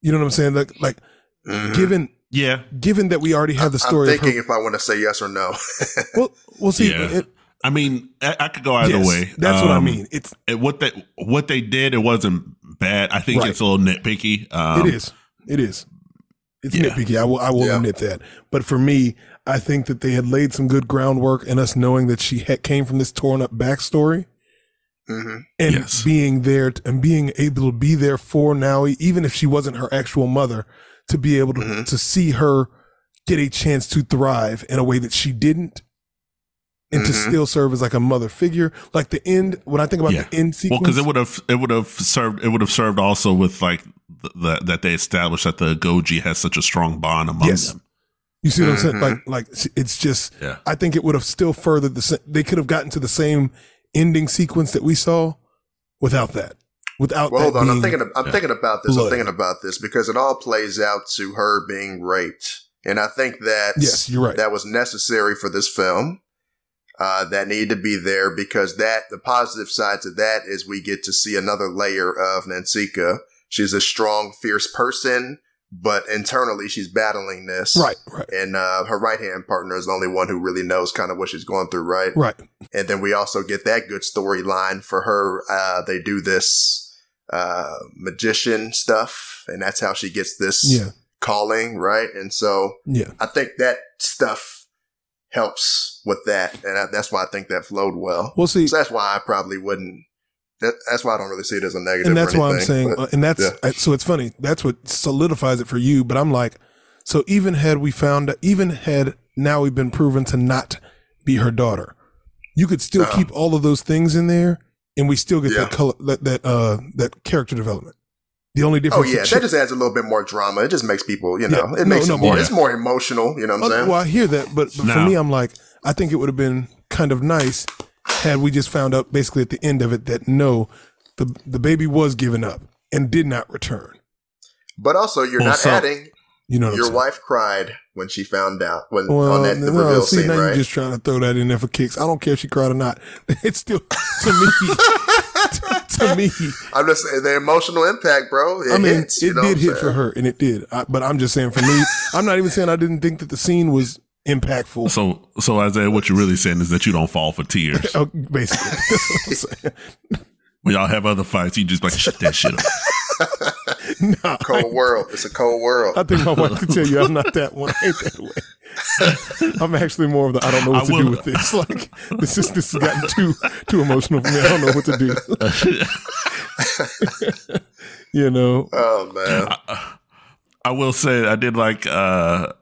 You know what I'm saying? Like like Mhm. given Yeah, given that we already have the story I'm of her thinking if I want to say yes or no. <laughs> Well, we'll see. Yeah. It- I mean, I, I could go either yes, way. That's what I Um, mean. It's it- what they what they did, it wasn't bad. I think Right. it's a little nitpicky. Um, it is. It is. It's yeah. nitpicky. I will. I will Yeah. admit that. But for me, I think that they had laid some good groundwork in us knowing that she had came from this torn up backstory hmm and Yes. being there t- and being able to be there for Nawi, even if she wasn't her actual mother, to be able to Mhm. to see her get a chance to thrive in a way that she didn't. And to Mhm. still serve as like a mother figure, like the end. When I think about Yeah. the end sequence, Well, because it would have it would have served it would have served also with like the, the, that they established that the Goji has such a strong bond among Yes. them. You see what I'm saying? Mhm. Like, like it's just. Yeah. I think it would have still furthered the. They could have gotten to the same ending sequence that we saw without that. Without Well, that hold on. I'm thinking. Of, I'm Yeah. thinking about this. bloody. I'm thinking about this because it all plays out to her being raped, and I think that Yes, you're right. that was necessary for this film. uh, that need to be there because that the positive side to that is we get to see another layer of Nanisca. She's a strong, fierce person, but internally she's battling this. Right, right, And uh, her right hand partner is the only one who really knows kind of what she's going through, right? right. And then we also get that good storyline for her. Uh, they do this uh, magician stuff, and that's how she gets this Yeah, calling, right? And so yeah. I think that stuff helps with that, and I, that's why I think that flowed well. Well, see, So that's why I probably wouldn't. That, that's why I don't really see it as a negative. and that's or why I'm saying, but- uh, and that's yeah. So it's funny. That's what solidifies it for you. But I'm like, so even had we found, even had now we've been proven to not be her daughter, you could still Uh-huh. keep all of those things in there, and we still get Yeah. that color, that that uh that character development. The only difference. Oh yeah, that Chip- just adds a little bit more drama. It just makes people, you know, Yeah. it makes No, it more. yeah. It's more emotional. You know what I'm Oh, saying? well, I hear that, but, but for me, I'm like, I think it would have been kind of nice had we just found out basically at the end of it that no, the the baby was given up and did not return. But also, you're Well, not so- adding. You know what Your I'm wife cried when she found out when Well, on that the no, reveal see, scene, now right? you're just trying to throw that in there for kicks. I don't care if she cried or not. <laughs> It's still to me. to, <laughs> to me, I'm just saying the emotional impact, bro. It I mean, hits, you it know did I'm hit for her, and it did. I, but I'm just saying, for me, I'm not even saying I didn't think that the scene was impactful. So, so Isaiah, what you're really saying is that you don't fall for tears. <laughs> Oh, basically, <laughs> that's what I'm when y'all have other fights, you just like shut that shit up. <laughs> Nah, Cold world. It's a cold world. I think my wife could tell you I'm not that one. I ain't that way. I'm actually more of the I don't know what I to will- do with this. Like this is this has gotten too too emotional for me. I don't know what to do. you know. oh man. I will say I did like uh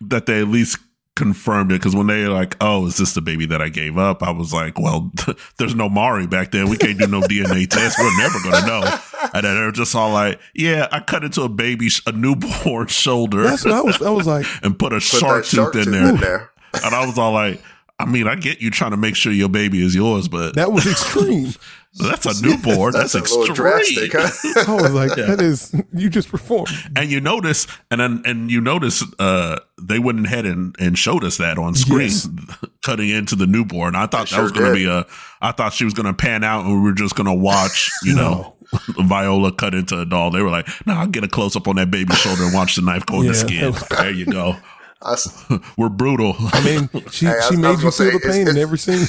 that they at least confirmed it because when they like, oh, is this the baby that I gave up? I was like, well, <laughs> there's no Maury back there. We can't do no DNA <laughs> test. We're never gonna know. And then they're just all like, yeah, I cut into a baby, a newborn <laughs> shoulder, That's what I was I was like, and put a Put shark that tooth shark in tooth there. in there. And I was all like, I mean, I get you trying to make sure your baby is yours, but that was extreme. That's a <laughs> newborn. That's, That's, a little extreme. drastic. Huh? <laughs> I was like, that is you just performed. And you notice, and then, and you notice, uh, they went ahead and, and showed us that on screen, Yes. <laughs> cutting into the newborn. I thought They that was going to did. be a, I thought she was going to pan out and we were just going to watch, you know, Viola cut into a doll. They were like, no, I'll get a close up on that baby's shoulder and watch the knife go in Yeah, the skin. There you go. I s- We're brutal. I mean, she Hey, she I made was you gonna say, feel the it's- pain in every scene.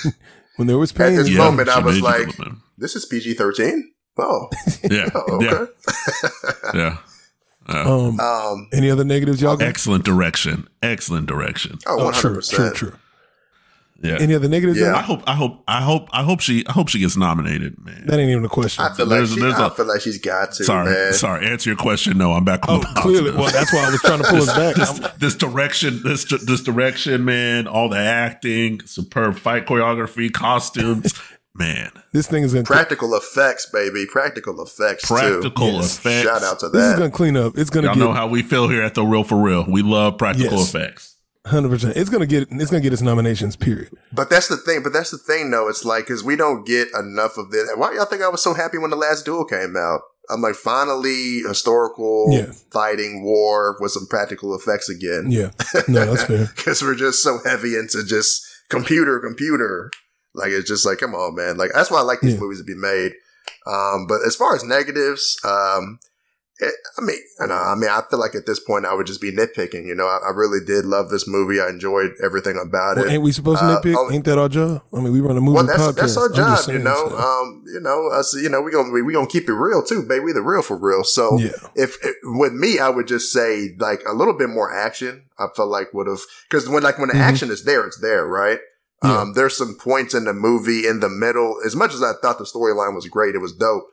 When there was At this yeah. moment, I was like- feel it, man. this is PG thirteen. Oh, <laughs> yeah, <laughs> oh, yeah, okay. yeah. <laughs> Uh, um, Um. any other negatives y'all got? excellent direction. Excellent direction. Oh, Oh, one hundred true, true, true. Yeah. Any other negatives? Yeah. I hope, I hope, I hope, I hope she, I hope she gets nominated, man. That ain't even a question. I feel like There's- she, there's I a- feel like she's got to. sorry, man. sorry. Answer your question. No, I'm back Oh, the clearly. Well, that's why I was trying to pull us back. <laughs> this, this direction, this this direction, man. All the acting, superb fight choreography, costumes, <laughs> man. This thing is gonna Practical effects, baby. Practical effects. Practical Yes. effects. Shout out to that. this is gonna clean up. It's gonna Y'all get know how we feel here at the Real for Real. We love practical Yes. effects. Hundred percent. It's gonna get it's gonna get its nominations. Period. But that's the thing. But that's the thing, though. It's like because we don't get enough of this. Why y'all think I was so happy when the last duel came out? I'm like, finally, historical Yeah. fighting war with some practical effects again. Yeah. No, that's fair. <laughs> Because we're just so heavy into just computer, computer. Like it's just like, come on, man. Like that's why I like these Yeah. movies to be made. Um, but as far as negatives, um, it, I mean, I know. I mean, I feel like at this point I would just be nitpicking. You know, I, I really did love this movie. I enjoyed everything about Well, it. ain't we supposed to Uh, nitpick? oh- ain't that our job? I mean, we run a movie Well, that's podcast. that's our job, saying, you know. so- Um, you know, us, you know, we gonna we gonna keep it real too, baby. We the real for real. So yeah. if, if with me, I would just say like a little bit more action. I felt like would have because when like when the Mhm. action is there, it's there, right? Yeah. Um, there's some points in the movie in the middle. As much as I thought the storyline was great, it was dope.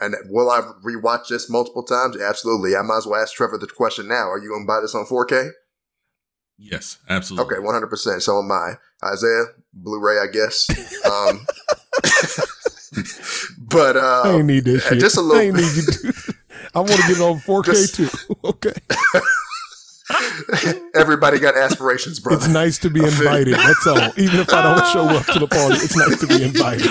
And will I rewatch this multiple times? Absolutely. I might as well ask Trevor the question now. Are you gonna buy this on 4K? Yes, absolutely. Okay, 100. percent So am I. Isaiah, Blu-ray, I guess. <laughs> Um, <laughs> but uh, I ain't need that uh, shit. just a little- I ain't need you. To, <laughs> I want to get it on 4K Just- too. Okay. everybody got aspirations, brother. It's nice to be I feel you. invited. That's all. Even if I don't show up to the party, it's nice to be invited.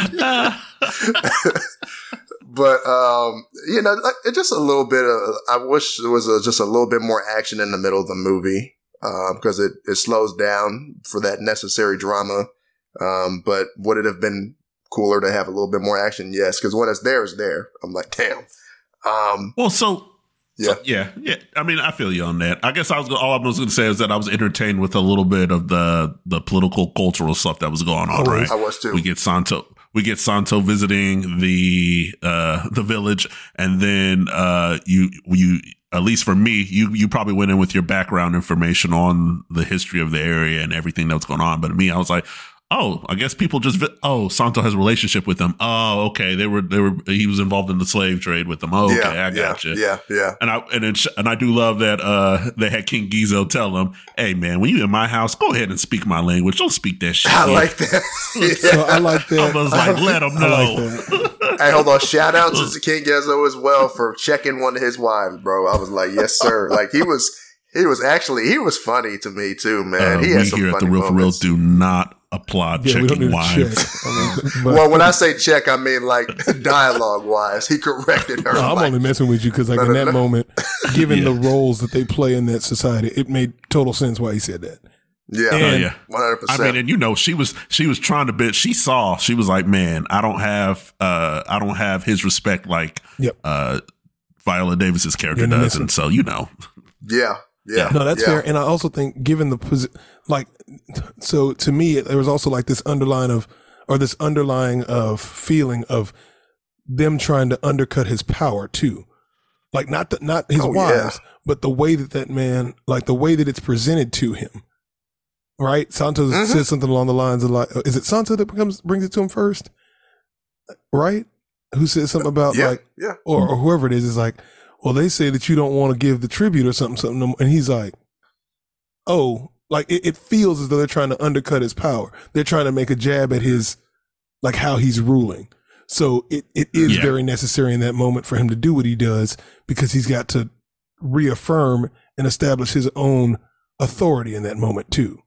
But um, you know, like, it's just a little bit of. I wish there was a, just a little bit more action in the middle of the movie because it it slows down for that necessary drama. Um, but would it have been cooler to have a little bit more action? Yes, because when it's there, it's there. I'm like, damn. Um, Well, so yeah, So, yeah, yeah. I mean, I feel you on that. I guess I was all I was going to say is that I was entertained with a little bit of the the political cultural stuff that was going on. Right, I was too. we get Santo. We get Santo visiting the uh the village, and then uh you you at least for me, you you probably went in with your background information on the history of the area and everything that was going on. But me, I was like, oh, I guess people just vi- oh Santo has a relationship with them. Oh, okay, they were they were he was involved in the slave trade with them. Oh, okay, yeah, I got you. yeah, yeah, yeah. And I and it, and I do love that uh they had King Gezo tell him, "Hey man, when you in my house, go ahead and speak my language. Don't speak that shit." <laughs> I Yeah. like that. <laughs> So I like that. I was like, "Let <laughs> him I like know." that. hey, hold on. Shout out to King Gezo as well for checking one of his wives, bro. I was like, yes, sir. Like he was, he was actually, he was funny to me too, man. Uh, he we had some here funny at the Real for Real do not applaud Yeah, checking need wives. check. <laughs> I mean, Well, when I say check, I mean like dialogue wise. He corrected her. No, I'm like, only messing with you because, like, No, in that no. moment, <laughs> given Yeah. the roles that they play in that society, it made total sense why he said that. yeah, Oh, yeah. one hundred percent. I mean, and you know, she was she was trying to bit. She saw. She was like, "Man, I don't have uh I don't have his respect like Yep. uh Viola Davis's character You're does." And so, you know, Yeah, yeah. No, that's yeah. fair. And I also think, given the posi- like, so to me, there was also like this underline of, or this underlying of feeling of them trying to undercut his power too, like not the, not his Oh, wives, but the way that that man, like the way that it's presented to him. Right, Santos Mhm. says something along the lines of like, is it Santo that becomes brings it to him first? Right, who says something about Yeah, like yeah. or, or whoever it is is like, well, they say that you don't want to give the tribute or something, something, and he's like, oh, like it, it feels as though they're trying to undercut his power. They're trying to make a jab at his, like how he's ruling. So it, it is Yeah. very necessary in that moment for him to do what he does because he's got to reaffirm and establish his own authority in that moment too.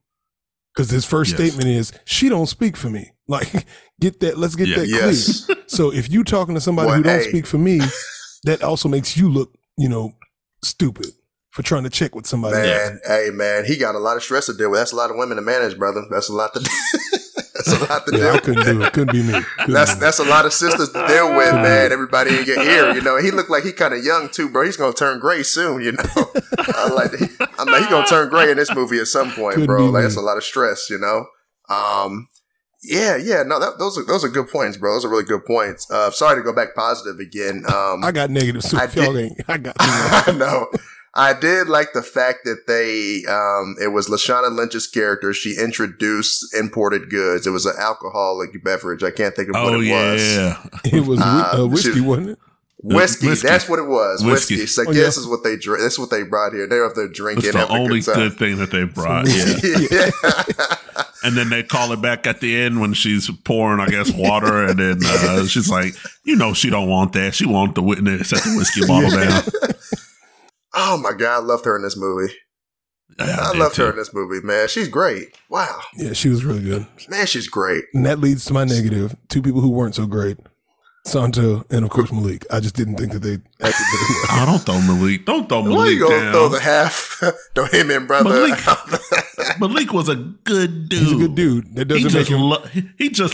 Because his first Yes. statement is, "She don't speak for me." <laughs> Like, get that. Let's get Yeah. that clear. Yes. So if you talking to somebody Well, who don't hey. speak for me, <laughs> that also makes you look, you know, stupid for trying to check with somebody. Man, hey man, he got a lot of stress to deal with. That's a lot of women to manage, brother. That's a lot to. <laughs> that's a lot to Yeah, I couldn't do it. Couldn't be me. Couldn't That's be me. that's a lot of sisters to deal with, man. Everybody in your ear, you know. He looked like he kind of young too, bro. He's gonna turn gray soon, you know. <laughs> I like, I'm like, he gonna turn gray in this movie at some point, Couldn't bro. Like, me. that's a lot of stress, you know. Um, yeah, yeah, no, that, those are those are good points, bro. Those are really good points. Uh, sorry to go back positive again. Um, I got negative. So I did- I got. <laughs> I know. I did like the fact that they, um, it was Lashana Lynch's character. She introduced imported goods. It was an alcoholic beverage. I can't think of what oh it was. yeah, It was Uh, uh, whiskey, shoot. wasn't it? Whiskey, Whiskey. that's what it was. Whiskey. Whiskey. So Oh, this is what they drink. That's what they brought here. They're up there drinking. it's the only good good thing that they brought. Yeah, yeah. <laughs> and then they call it back at the end when she's pouring, I guess, water, and then uh, <laughs> she's like, "You know, she don't want that. She want the witness set the whiskey bottle down." <laughs> oh my god, I loved her in this movie. Yeah, I did loved her in this movie, man. She's great. Wow, Yeah, she was really good. man, she's great. And that leads to my negative. Two people who weren't so great. Santo and of course Malik. I just didn't think that they acted very well. Oh, don't throw Malik. Don't throw Why Malik you gonna down. throw the half? <laughs> Don't hit him, brother. Malik- <laughs> Malik was a good dude. He's a good dude. That He doesn't make just, him. lo- he just,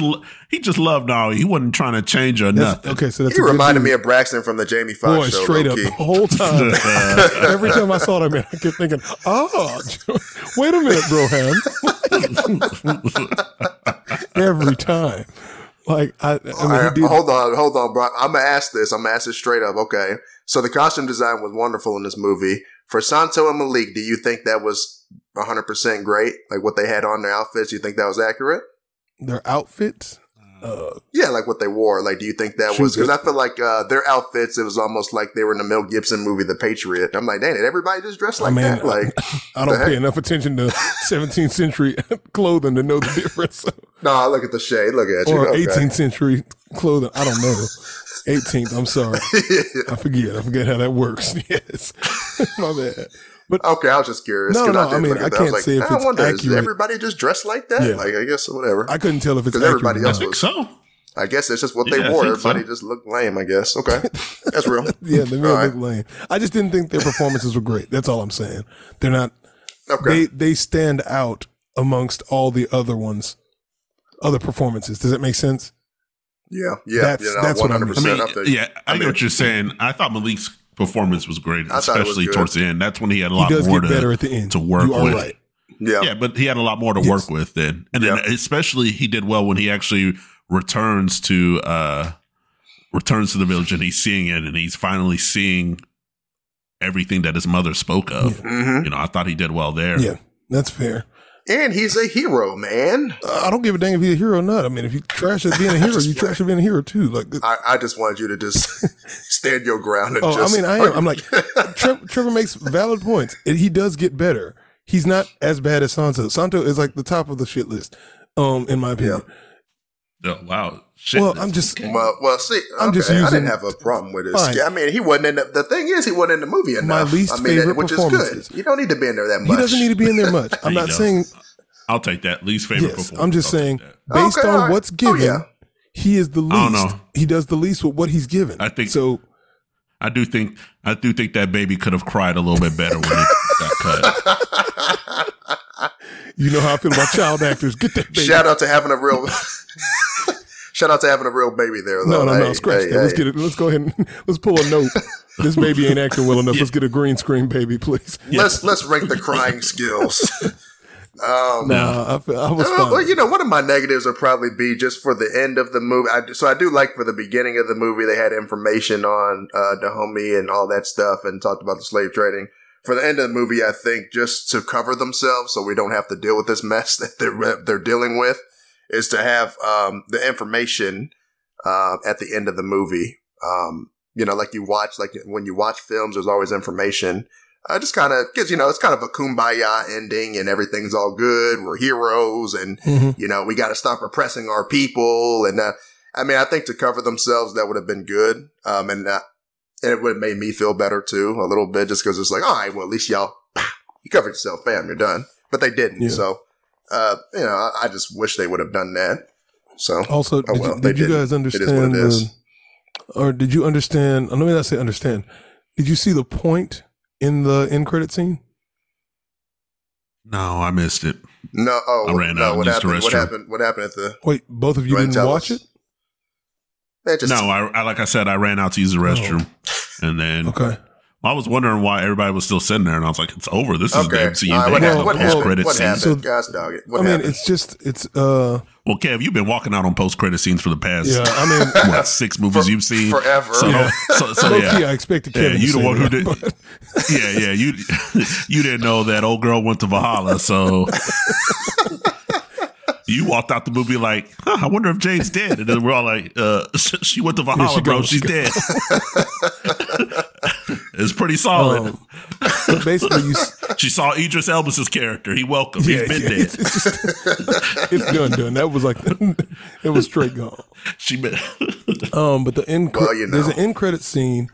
he just loved Nolly. He wasn't trying to change her That's, nothing. okay, so that's he a good reminded dude. me of Braxton from the Jamie Foxx Boy, show. straight up low-key. the whole time. <laughs> Every time I saw that man, I kept thinking, "Oh, wait a minute, Broham." Every time, like I, I mean, All right, did. hold on, hold on, bro. I'm gonna ask this. I'm gonna ask this straight up. Okay, so the costume design was wonderful in this movie. For Santo and Malik, do you think that was 100 percent great? Like what they had on their outfits, you think that was accurate? Their outfits. Uh, Yeah, like what they wore. Like, do you think that was because. I feel like uh, their outfits? It was almost like they were in the Mel Gibson movie, The Patriot. I'm like, dang, did everybody just dress I like mean, that? Like, <laughs> I the don't pay enough attention to <laughs> 17th century <laughs> clothing to know the difference, no, I look at the shade. Look at you. or okay. 18th century clothing. I don't know. 18th. I'm sorry. I forget. I forget how that works. Yes, my bad. Okay, I was just curious. No, 'cause no, did I mean, I that. can't was say if I it's wonder, is accurate. everybody just dressed like that? Yeah. Like, I guess whatever. I couldn't tell if it's 'Cause accurate. everybody else I not. think so. I guess it's just what Yeah, they I wore. think Everybody so. just looked lame, I guess. Okay. That's real. <laughs> Yeah, they All really right. look lame. I just didn't think their performances were great. That's all I'm saying. They're not. Okay. They they stand out amongst all the other ones other performances. Does that make sense? Yeah, yeah, That's- yeah, no, that's what I'm- 100%. I mean, I think- yeah, I, I get mean- what you're saying. I thought Malik's performance was great, I thought it was especially towards the end. That's when he had a lot more to, better at the end. to work you are with. right. yeah, Yeah, but he had a lot more to Yes. work with then. And then Yeah. especially he did well when he actually returns to uh returns to the village and he's seeing it and he's finally seeing everything that his mother spoke of. hmm You know, I thought he did well there. Yeah, that's fair. And he's a hero, man. I don't give a dang if he's a hero or not. I mean, if you trash at being a hero, you trash at being a hero too. Like, I, I just wanted you to just <laughs> stand your ground and oh, just. I mean, I am. I'm like, Trevor, Trevor makes valid points. He does get better. He's not as bad as Santo. Santo is like the top of the shit list, um, in my opinion. Oh, wow. Shit. Well, I'm just- Okay. Well, well, see, I'm okay, just I didn't have a problem with it. Fine. I mean, he wasn't in the, the thing is he wasn't in the movie enough. My least I mean, favorite which is good. performances. You don't need to be in there that much. He doesn't need to be in there much. <laughs> I'm not does. saying I'll take that. Least favorite yes. performance. I'm just I'll saying based Okay, on all right. what's Oh, given, yeah. he is the least. I don't know. He does the least with what he's given. I think- so. I do think I do think that baby could have cried a little bit better when it got cut. <laughs> You know how I feel about child actors. Get that baby. Shout out to having a real. Shout out to having a real baby there. No, Though. no, no. Hey, Scratch hey, that. Let's get it. Let's go ahead and <laughs> let's pull a note. This baby ain't acting well enough. Let's get a green screen baby, please. Let's let's rank the crying skills. Um, Nah, I, feel- I was Uh, fine. well, you know, one of my negatives would probably be just for the end of the movie. I, so I do like for the beginning of the movie, they had information on uh, Dahomey and all that stuff and talked about the slave trading. For the end of the movie, I think just to cover themselves so we don't have to deal with this mess <laughs> that they're, they're dealing with is to have um, the information uh, at the end of the movie. Um, you know, like you watch, like when you watch films, there's always information uh, just kind of because you know it's kind of a kumbaya ending and everything's all good. We're heroes, and Mhm. you know we got to stop oppressing our people. And uh, I mean, I think to cover themselves that would have been good, um, and, uh, and it would have made me feel better too a little bit, just because it's like, all right, well at least y'all <laughs> you covered yourself, bam, you're done. But they didn't, Yeah. so uh, you know I, I just wish they would have done that. So Also, did, well, you, did you guys understand? is what it is. the- or did you understand? Let me not say understand. Did you see the point in the end credit scene? No, I missed it. no, oh I ran no, out and what the happened? What happened? What happened at the? Wait, both of you Go ahead and didn't watch us. it? Man, just, No, I, I like I said, I ran out to use the restroom, and then Okay. I was wondering why everybody was still sitting there, and I was like, "It's over. This is Okay. the MCU. All right, what happened? What post happened? credit What scene." happened? So- Gosh, dog it. What I mean, happened? it's just it's uh Well, Kev, you've been walking out on post credit scenes for the past yeah. I mean, <laughs> what six movies For- you've seen forever. So, Yeah. so, so low yeah, key, I expected Yeah, Kevin. you to the one who did- but- <laughs> yeah, yeah. You <laughs> you didn't know that old girl went to Valhalla, so you walked out the movie like, huh, I wonder if Jane's dead, and then we're all like, uh, <laughs> she went to Valhalla, she bro. gone, she She's dead. <laughs> it's pretty solid. Um, but basically, you s- <laughs> she saw Idris Elba's character. He welcome. yeah, He's been yeah, dead. it's, it's, just, it's done, done. That was like it was straight gone. She been. Um, but the end cre- Well, you there's an end credit scene,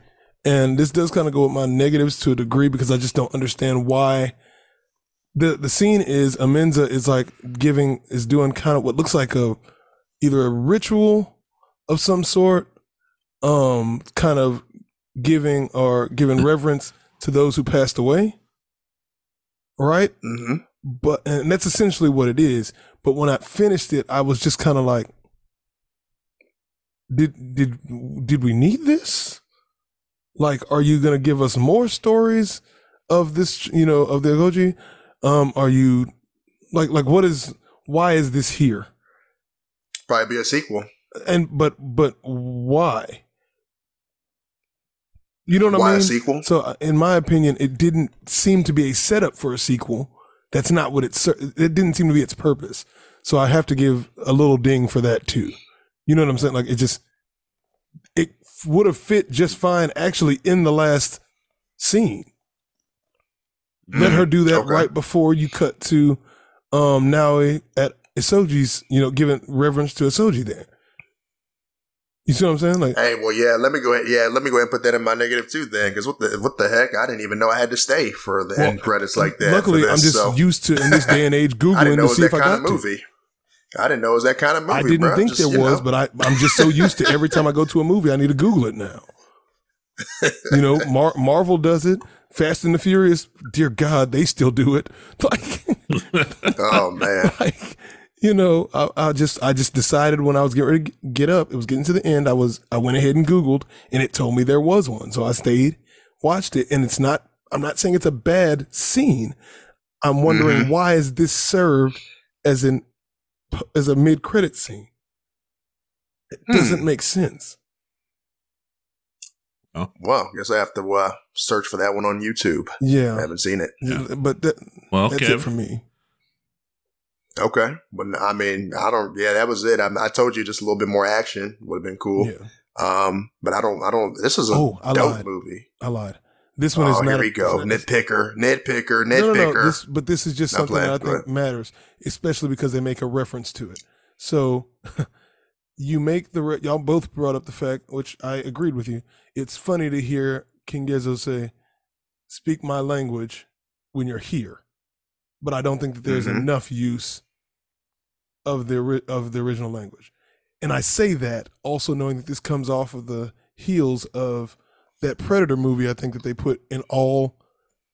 and this does kind of go with my negatives to a degree because I just don't understand why. The The scene is Amenza is like giving is doing kind of what looks like a either a ritual of some sort, um, kind of giving or giving reverence to those who passed away, right? hmm but and that's essentially what it is. But when I finished it, I was just kind of like, did did did we need this? Like, are you gonna give us more stories of this? You know, of the Goji? Um, are you like like what is why is this here? Probably be a sequel. And but but why? You know what Why I a mean? sequel? So, uh, in my opinion, it didn't seem to be a setup for a sequel. That's not what it's. It didn't seem to be its purpose. So I have to give a little ding for that too. You know what I'm saying? Like it just, it would have fit just fine actually in the last scene. Let her do that Mm-hmm. Okay. right before you cut to um Nawi at Izogie's, you know, giving reverence to Isoji there. You see what I'm saying? Like Hey, well, yeah. Let me go ahead. Yeah, let me go ahead and put that in my negative too, then, because what the what the heck? I didn't even know I had to stay for the Well, end credits like that. luckily for I'm just so used to in this day and age <laughs> Googling to see if I got of to. I didn't know it was that kind of movie. I didn't bro. think Just, there was, know. but I, I'm just so used to every time I go to a movie, I need to Google it now. <laughs> you know, Mar- Marvel does it. Fast and the Furious, dear God, they still do it. <laughs> Like, oh man, <laughs> like you know, I, I just I just decided when I was getting ready to get up, it was getting to the end. I was I went ahead and Googled, and it told me there was one. So I stayed, watched it, and it's not. I'm not saying it's a bad scene. I'm wondering Mhm. why is this served as an as a mid credit scene? It Hmm. doesn't make sense. Well, I guess I have to uh, search for that one on YouTube. Yeah. I haven't seen it. Yeah. but that, Well, that's Kev, it for me. Okay, but I mean, I don't. Yeah, that was it. I, I told you just a little bit more action would have been cool. Yeah. Um, but I don't. I don't. This is a Oh, I dope lied. movie. I lied. This one Oh, is not. here a- we go. it's- Nitpicker, nitpicker, No, no, no. This, but this is just Not something that I think matters, especially because they make a reference to it. So <laughs> you make the re- y'all both brought up the fact, which I agreed with you. It's funny to hear King Gezo say, "Speak my language" when you're here, but I don't think that there's Mhm. enough use of the of the original language. And I say that also knowing that this comes off of the heels of that Predator movie. I think that they put in all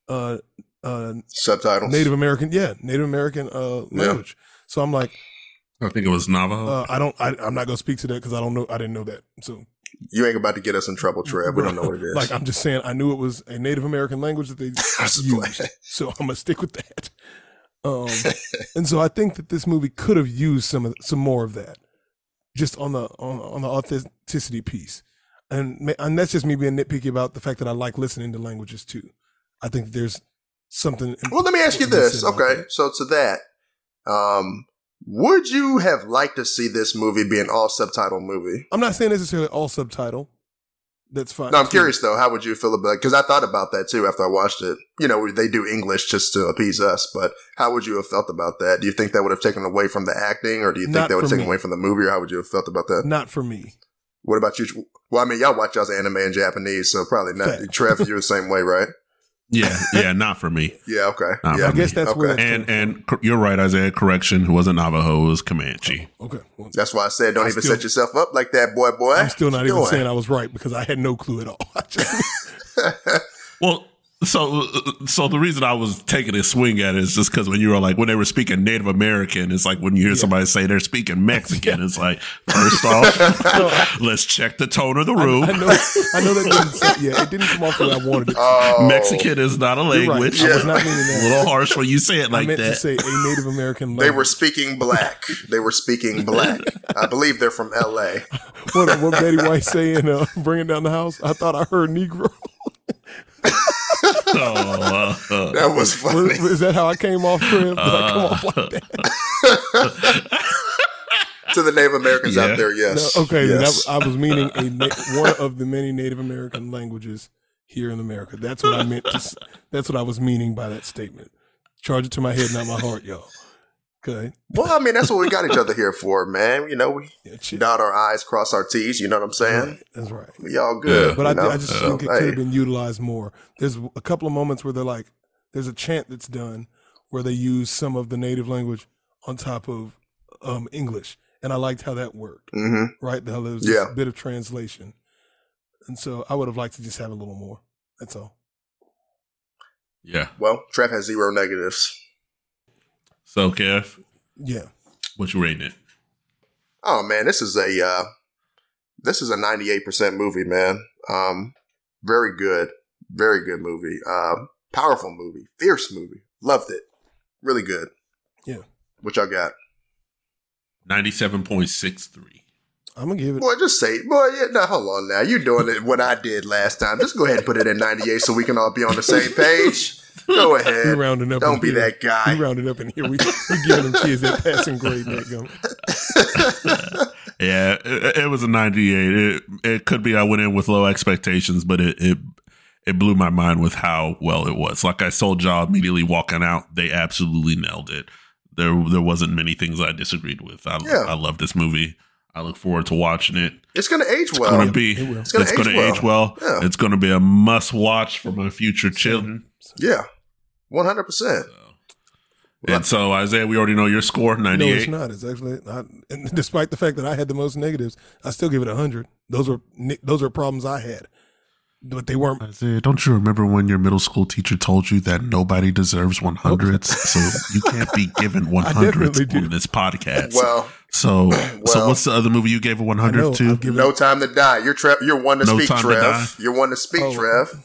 uh, uh, Subtitles. Native American, yeah, Native American uh, Yeah. language. So I'm like, I think it was Navajo. uh, I don't, I, I'm not gonna speak to that because I don't know, I didn't know that. So You ain't about to get us in trouble, Trev. We don't know what it is. Like I'm just saying, I knew it was a Native American language that they <laughs> I was just used, so I'm gonna stick with that. Um, and so I think that this movie could have used some of some more of that, just on the on, on the authenticity piece, and and that's just me being nitpicky about the fact that I like listening to languages too. I think there's something. Well, let me ask you this. Okay, so to that, um, would you have liked to see this movie be an all subtitle movie? I'm not saying necessarily all subtitle. That's fine. No, I'm too. curious though. How would you feel about? Because I thought about that too after I watched it. You know, they do English just to appease us, but how would you have felt about that? Do you think that would have taken away from the acting, or do you think Not that would have taken me. away from the movie, or how would you have felt about that? Not for me. What about you? Well, I mean, y'all watch y'all's anime in Japanese, so probably not. Trev, you're the same way, right? <laughs> yeah, yeah, not for me. <laughs> Yeah. Okay. Nah, yeah. I guess that's where. Okay. That's And and cor- you're right, Isaiah. Correction, it wasn't Navajo, it was Comanche. Oh, okay. Well, That's why I said, don't I even still- set yourself up like that, boy. Boy, I'm still not even Doing. saying I was right because I had no clue at all. <laughs> <laughs> Well, so so the reason I was taking a swing at it is just because when you were like when they were speaking Native American, it's like when you hear somebody say they're speaking Mexican, it's like first <laughs> off, let's check the tone of the room. I know. I know that didn't. Say, yeah, it didn't come off the way I wanted it. to. oh, Mexican is not a You're right. language. I was not meaning A little harsh when you say it I like meant to that. say a Native American. Language. They were speaking black. They were speaking black. I believe they're from L.A. what, what Betty White saying, uh, "Bringing down the house." I thought I heard Negro. <laughs> Uh, <laughs> uh, That was funny. Is that how I came off, Trev? Did I come off like that? <laughs> to the Native Americans Yeah. out there, yes. No, okay, yes. I, I was meaning a na- <laughs> one of the many Native American languages here in America. That's what I meant. To, that's what I was meaning by that statement. Charge it to my head, not my heart, y'all. Okay, well, I mean, that's what we got each other here for, man. You know, we yeah, chill. dot our I's, cross our T's. You know what I'm saying? Right, That's right. We all good. Yeah. But I, know? I just So, think it hey. could have been utilized more. There's a couple of moments where they're like, there's a chant that's done where they use some of the native language on top of um, English, and I liked how that worked. Mhm. Right, how there was Yeah. this bit of translation, and so I would have liked to just have a little more. That's all. yeah. Well, Trev has zero negatives. So, Kev, Yeah, what you rating it? Oh man, this is a uh, this is a 98% movie, man. Um, very good, very good movie. Um, powerful movie, fierce movie. Loved it. Really good. Yeah. What y'all got? Ninety-seven point six three. I'm gonna give it. Boy, just say, boy, yeah, now hold on now. you're doing it what I did last time. Just go ahead and put it at 98 so we can all be on the same page. <laughs> Go <laughs> We ahead. rounding up. Don't be here. that guy. We rounded up in here. We we giving them kids that passing grade. That <laughs> gum. Yeah, it, it was a 98. It, it could be I went in with low expectations, but it, it it blew my mind with how well it was. Like I told y'all immediately walking out, they absolutely nailed it. There there wasn't many things I disagreed with. I Yeah. I love this movie. I look forward to watching it. It's gonna age well. It's well. gonna be it will. it's gonna gonna, age age well. Yeah. It's gonna be a must watch for my future children. yeah, 100. percent And so Isaiah, we already know your score, ninety eight. No, it's not. It's actually, not, and <laughs> despite the fact that I had the most negatives, I still give it hundred. Those are those are problems I had. but they weren't. Isaiah, don't you remember when your middle school teacher told you that nobody deserves 100s? so you can't be given <laughs> 100s do. on this podcast. Well, so <clears throat> so what's the other movie you gave a 100 to? I've no time to die. You're Trev. You're one to No speak, Time to Trev. You're one to speak, Oh. Trev.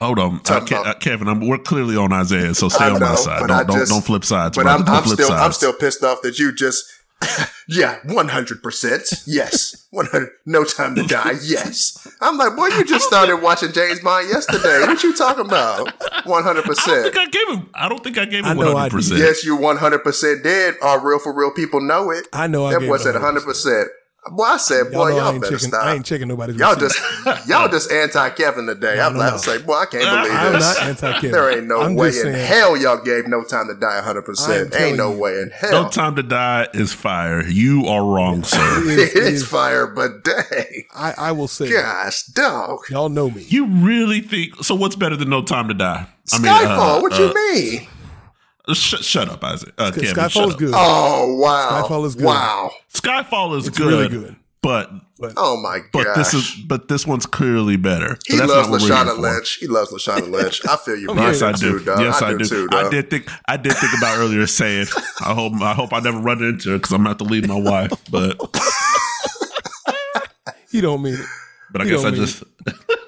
Hold on, uh, Talking Ke- uh, Kevin. I'm, we're clearly on Isaiah, so stay I on my side. Don't, I don't don't flip sides, But brother. I'm, I'm flip still I'm still pissed off that you just <laughs> yeah, one hundred percent. Yes, one hundred. No time to die. Yes. I'm like, boy, you just started watching James Bond yesterday. What you talking about? One hundred I don't percent. think I gave him. I don't think I gave him 100. percent Yes, you one hundred percent did. All real for real people know it. I know I That gave boy it said 100%. hundred percent. Boy, I said, boy, Y'all y'all ain't better checking. stop. I ain't checking nobody's. Y'all receipts. just <laughs> y'all just anti Kevin today. I'm no, about no. to say, boy, I can't believe I'm this. not anti-Kevin. There ain't no I'm way in saying- hell y'all gave no time to die 100. percent Ain't no you. way in hell. No time to die is fire. You are wrong, <laughs> sir. It <laughs> is- it it is is- fire, but dang, I, I will say, gosh, dog. y'all know me. You really think so? What's better than No Time to Die? Skyfall. uh, what uh, you mean? Sh- shut up, Isaac. Uh, Kevin, Skyfall is good. Oh wow, Skyfall is good. Wow. Skyfall is it's good, really good. but Oh my god! but this is but this one's clearly better. he that's loves not what Lashana. Lynch. He loves Lashana <laughs> Lynch. I feel you. Oh, Yes, I do. Too, yes, I, do, do. too, I did think. I did think about earlier saying, "I hope. I hope I never run into her because I'm about to leave my wife." But <laughs> He don't mean it. but I You guess I don't just <laughs>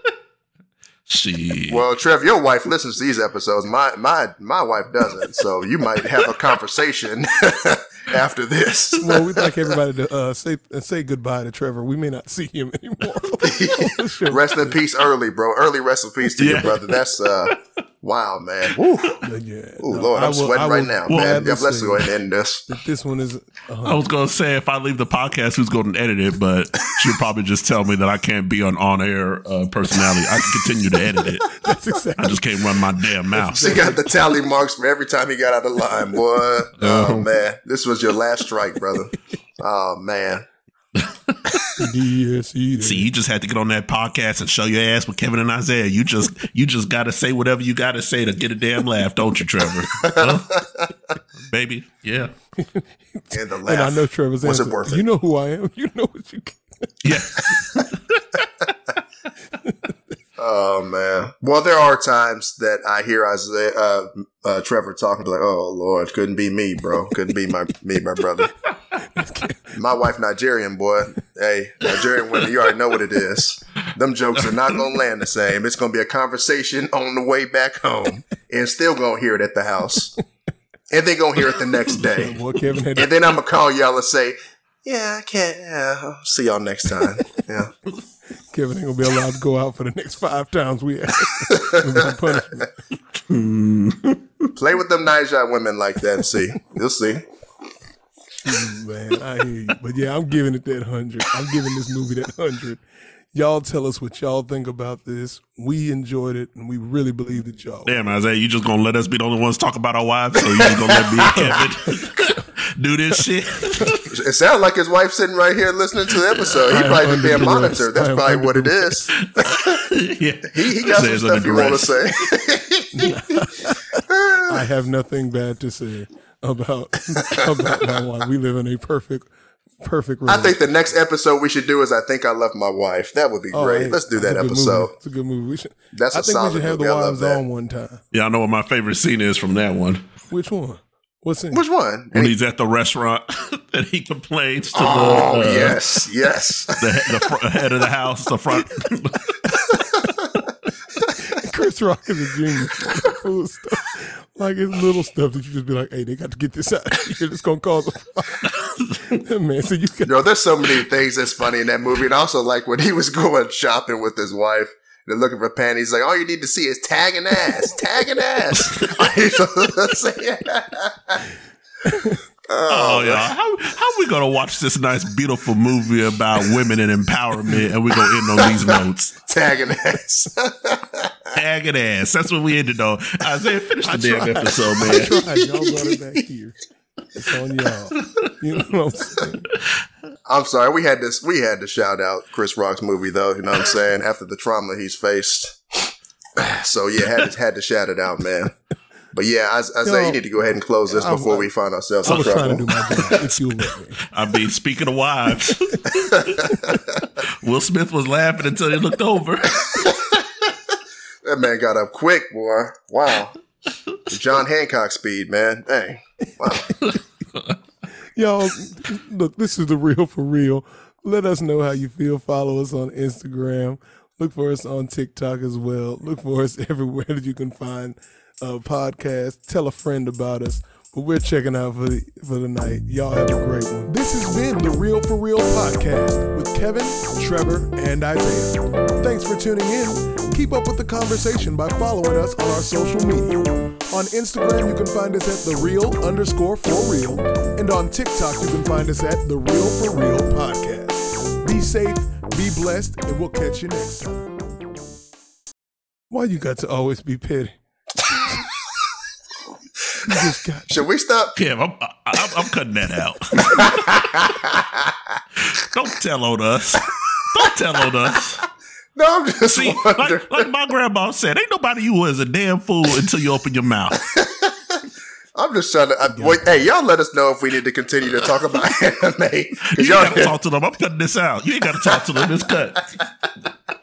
she. Well, Trev, your wife listens to these episodes. My my my wife doesn't. So you might have a conversation <laughs> after this. Well, we'd like everybody to uh, say uh, say goodbye to Trevor. We may not see him anymore. <laughs> Rest in peace early, bro. Early rest in peace to you, Yeah. brother. That's uh wow, man. Woo. <laughs> Yeah, Ooh, no, Lord, I I'm will- sweating I right now, gladly man. Yeah, let's go ahead and end this. This one is. Uh, I was gonna say if I leave the podcast, who's going to edit it? But <laughs> she'll probably just tell me that I can't be an on-air uh, personality. I can continue to edit it. <laughs> that's exactly. I just can't run my damn mouth. She got the tally marks for every time he got out of line, boy. Oh man, this was your last strike, brother. Oh man. DSE. See, you just had to get on that podcast and show your ass with Kevin and Isaiah. You just you just got to say whatever you got to say to get a damn laugh, don't you, Trevor? Huh? Baby, yeah, And the laugh. And I know Trevor's Was it answer. worth it? You know who I am. You know what you. yeah. <laughs> <laughs> Oh man. Well, there are times that I hear Isaiah, uh, uh, Trevor talking like, "Oh Lord, couldn't be me, bro. Couldn't be my me, my brother." <laughs> my wife Nigerian boy. Hey, Nigerian women, you already know what it is. Them jokes are not gonna land the same. It's gonna be a conversation on the way back home, and still gonna hear it at the house, and they gonna hear it the next day. <laughs> And then I'm gonna call y'all and say, "Yeah, I can't. Yeah, I'll see y'all next time." Yeah. Kevin ain't gonna be allowed to go out for the next five times we have. Gonna be some punishment. Play with them Niger women like that and see. You'll see. Man, I hear you. But yeah, I'm giving it that hundred. I'm giving this movie that hundred. Y'all tell us what y'all think about this. We enjoyed it, and we really believe that y'all. Damn, Isaiah, you just gonna let us be the only ones talk about our wives? So you just gonna let me and Kevin <laughs> do this shit? It sounds like his wife sitting right here listening to the episode. He probably under being duress. monitored. That's probably what it is. <laughs> yeah, He, he got some stuff under he want to say. <laughs> I have nothing bad to say about about my wife. We live in a perfect, perfect. I think the neest episode we should do is I think I left my wife. That would be Oh, great. hey, Let's do that episode. It's a good movie. We should. That's I a think we should have the movie. I love wives on one time. yeah. I know what my favorite scene is from that one Which one? What's in? Which one? when he's at the restaurant <laughs> and he complains to Oh the uh, yes, yes. <laughs> the, the fr- head of the house, the front. <laughs> Chris Rock is a genius. for the food stuff. Like it's little stuff that you just be like, "Hey, they got to get this out of here. It's gonna cause a fire." <laughs> Man, so you got You know, there's so many things that's funny in that movie, and also like when he was <laughs> going shopping with his wife. They're looking for panties. Like all you need to see is tagging ass, tagging ass. <laughs> Oh, oh yeah, how how we gonna watch this nice, beautiful movie about women and empowerment, and we gonna end on these notes? tagging ass. Tagging ass. That's what we ended on. Isaiah, finish the damn tried. episode, I man. tried. Y'all brought it back here. It's on y'all. You know what I'm saying? I'm sorry, we had this. We had to shout out Chris Rock's movie, though. You know what I'm saying? After the trauma he's faced, <sighs> so yeah, had to had to shout it out, man. But yeah, I, I say Yo, you need to go ahead and close this I- before I- we find ourselves I in was trying trouble. to do my job. If you'll me. I mean, speaking of wives, Will Smith was laughing until he looked over. That man got up quick, boy. Wow. <laughs> John Hancock speed, man. Dang. <laughs> Y'all, look, this is the real for real. Let us know how you feel. Follow us on Instagram. Look for us on TikTok as well. Look for us <laughs> everywhere that you can find uh, a podcast. Tell a friend about us. But we're checking out for the for the night. Y'all have a great one. This has been the Real for Real podcast with Kevin, Trevor, and Isaiah. Thanks for tuning in. Keep up with the conversation by following us on our social media. On Instagram, you can find us at the real underscore for real, and on TikTok, you can find us at the Real for Real podcast. Be safe, be blessed, and we'll catch you next time. Why you got to always be petty? You just got. Should we stop? Kim, I'm, I'm, I'm cutting that out. <laughs> Don't tell on us. Don't tell on us. No, I'm just See, wondering. like, like my grandma said, ain't nobody you was a damn fool until you open your mouth. <laughs> I'm just trying to. I, wait, hey, y'all let us know if we need to continue to talk about <laughs> anime. 'Cause You y'all, ain't gotta talk to them. I'm cutting this out. You ain't gotta talk to them. It's cut.